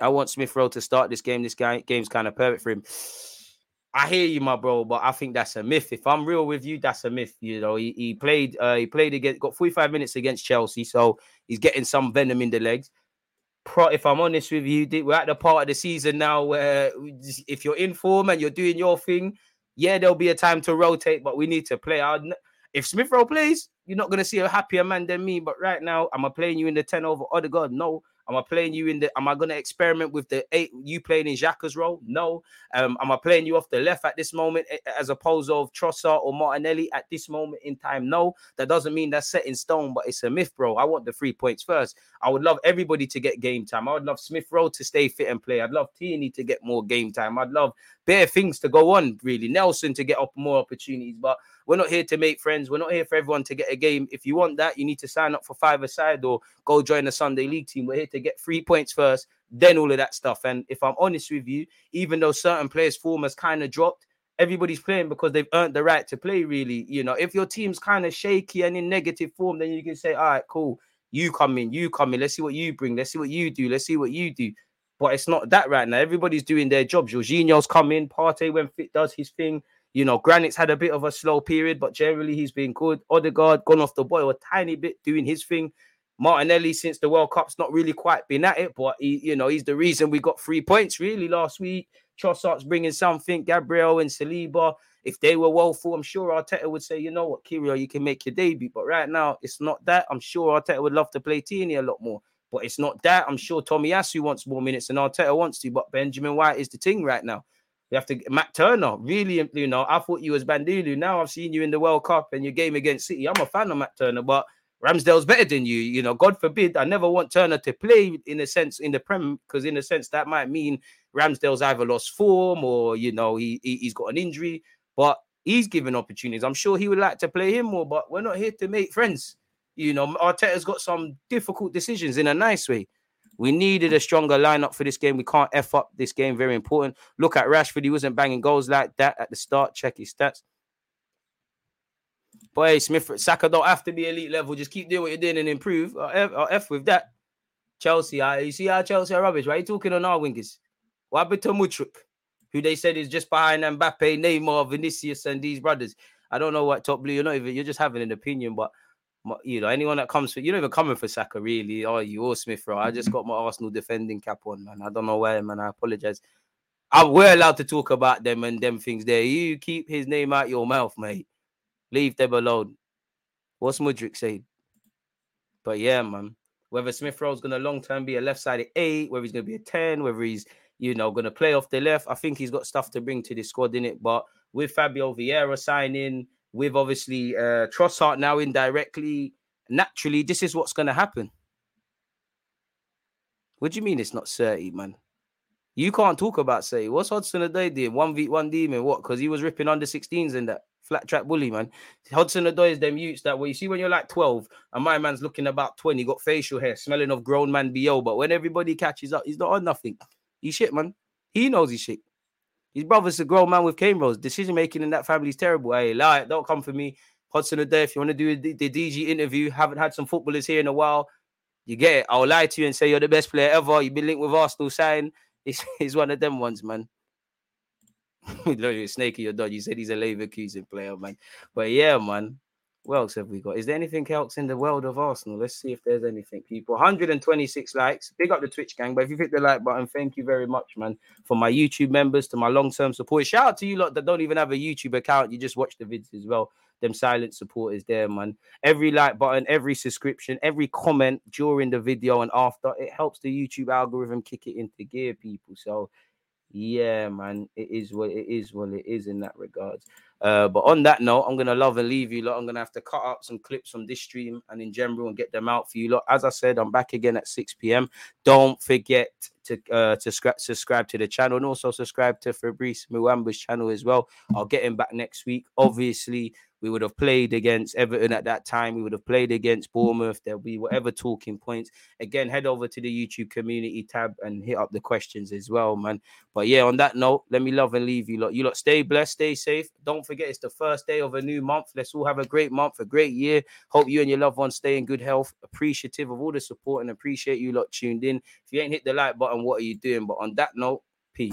I want Smith Rowe to start this game. This guy game's kind of perfect for him. I hear you, my bro, but I think that's a myth. If I'm real with you, that's a myth. You know, he, he played uh, he played against got 45 minutes against Chelsea, so he's getting some venom in the legs. Pro, if I'm honest with you, we're at the part of the season now where if you're in form and you're doing your thing, yeah, there'll be a time to rotate, but we need to play. I'd, if Smith Rowe plays, you're not gonna see a happier man than me. But right now, I'm playing you in the 10 over Odegaard? No. Am I playing you in the? Am I going to experiment with the eight? You playing in Xhaka's role? No. Um, am I playing you off the left at this moment as opposed of Trossard or Martinelli at this moment in time? No. That doesn't mean that's set in stone, but it's a myth, bro. I want the three points first. I would love everybody to get game time. I would love Smith Rowe to stay fit and play. I'd love Tierney to get more game time. I'd love bare things to go on. Really, Nelson to get up more opportunities, but we're not here to make friends. We're not here for everyone to get a game. If you want that, you need to sign up for five aside or go join the Sunday League team. We're here to get three points first, then all of that stuff. And if I'm honest with you, even though certain players' form has kind of dropped, everybody's playing because they've earned the right to play. Really, you know, if your team's kind of shaky and in negative form, then you can say, "All right, cool, you come in, you come in. Let's see what you bring. Let's see what you do. Let's see what you do." But it's not that right now. Everybody's doing their job. Jorginho's come in. Partey, when fit, does his thing. You know, Granit's had a bit of a slow period, but generally he's been good. Odegaard gone off the boil a tiny bit, doing his thing. Martinelli, since the World Cup's not really quite been at it, but he, you know, he's the reason we got three points really last week. Trossard's bringing something. Gabriel and Saliba, if they were well for, I'm sure Arteta would say, you know what, Kiwior, you can make your debut. But right now, it's not that. I'm sure Arteta would love to play Tierney a lot more, but it's not that. I'm sure Tomiyasu wants more minutes and Arteta wants to, but Benjamin White is the thing right now. We have to Matt Turner. Really, you know, I thought you was Bandulu. Now I've seen you in the World Cup and your game against City. I'm a fan of Matt Turner, but Ramsdale's better than you. You know, God forbid, I never want Turner to play in a sense in the Prem because in a sense that might mean Ramsdale's either lost form or you know he, he he's got an injury. But he's given opportunities. I'm sure he would like to play him more, but we're not here to make friends. You know, Arteta's got some difficult decisions in a nice way. We needed a stronger lineup for this game. We can't F up this game. Very important. Look at Rashford. He wasn't banging goals like that at the start. Check his stats. Boy, Smith, Saka don't have to be elite level. Just keep doing what you're doing and improve. Or F, or F with that. Chelsea, uh, you see how Chelsea are rubbish, right? You talking on our wingers. What happened to Mudryk, who they said is just behind Mbappe, Neymar, Vinicius, and these brothers? I don't know what top blue. You're not even. You're just having an opinion, but you know, anyone that comes for you are not even coming for Saka, really, are you or Smith Rowe? I just got my Arsenal defending cap on, man. I don't know why, man. I apologize. I, we're allowed to talk about them and them things there. You keep his name out your mouth, mate. Leave them alone. What's Mudryk saying? But yeah, man. Whether Smith Rowe's gonna long term be a left sided eight, whether he's gonna be a 10, whether he's you know gonna play off the left, I think he's got stuff to bring to this squad in it. But with Fabio Vieira signing, with obviously uh, Trossard now indirectly, naturally, this is what's going to happen. What do you mean it's not 30, man? You can't talk about say what's Hudson Odoi doing? One v one demon, what? Because he was ripping under 16s in that flat track bully, man. Hudson Odoi is them youths that way. You see when you're like 12 and my man's looking about 20, got facial hair, smelling of grown man BO. But when everybody catches up, he's not on nothing. He shit, man. He knows he shit. His brother's a grown man with cane rolls. Decision making in that family is terrible. Hey, lie, don't come for me. Hudson Odoi, if you want to do the, the DG interview, haven't had some footballers here in a while. You get it. I'll lie to you and say you're the best player ever. You've been linked with Arsenal sign. It's, it's one of them ones, man. Snakey, your dog. You said he's a Leverkusen player, man. But yeah, man. What else have we got? Is there anything else in the world of Arsenal? Let's see if there's anything, people. 126 likes. Big up the Twitch gang. But if you hit the like button, thank you very much, man. For my YouTube members, to my long-term support. Shout out to you lot that don't even have a YouTube account. You just watch the vids as well. Them silent supporters there, man. Every like button, every subscription, every comment during the video and after, it helps the YouTube algorithm kick it into gear, people. So yeah, man, it is what it is. What it is in that regards. Uh, but on that note, I'm gonna love and leave you lot. I'm gonna have to cut up some clips from this stream and in general and get them out for you lot. As I said, I'm back again at 6 p.m. Don't forget to uh to scra- subscribe to the channel and also subscribe to Fabrice Muamba's channel as well. I'll get him back next week. Obviously, we would have played against Everton at that time. We would have played against Bournemouth. There'll be whatever talking points. Again, head over to the YouTube community tab and hit up the questions as well, man. But yeah, on that note, let me love and leave you lot. You lot stay blessed, stay safe. Don't forget it's the first day of a new month. Let's all have a great month, a great year. Hope you and your loved ones stay in good health. Appreciative of all the support and appreciate you lot tuned in. If you ain't hit the like button, what are you doing? But on that note, peace.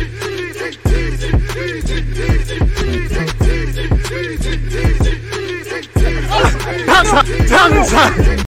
Tanzan! Tanzan!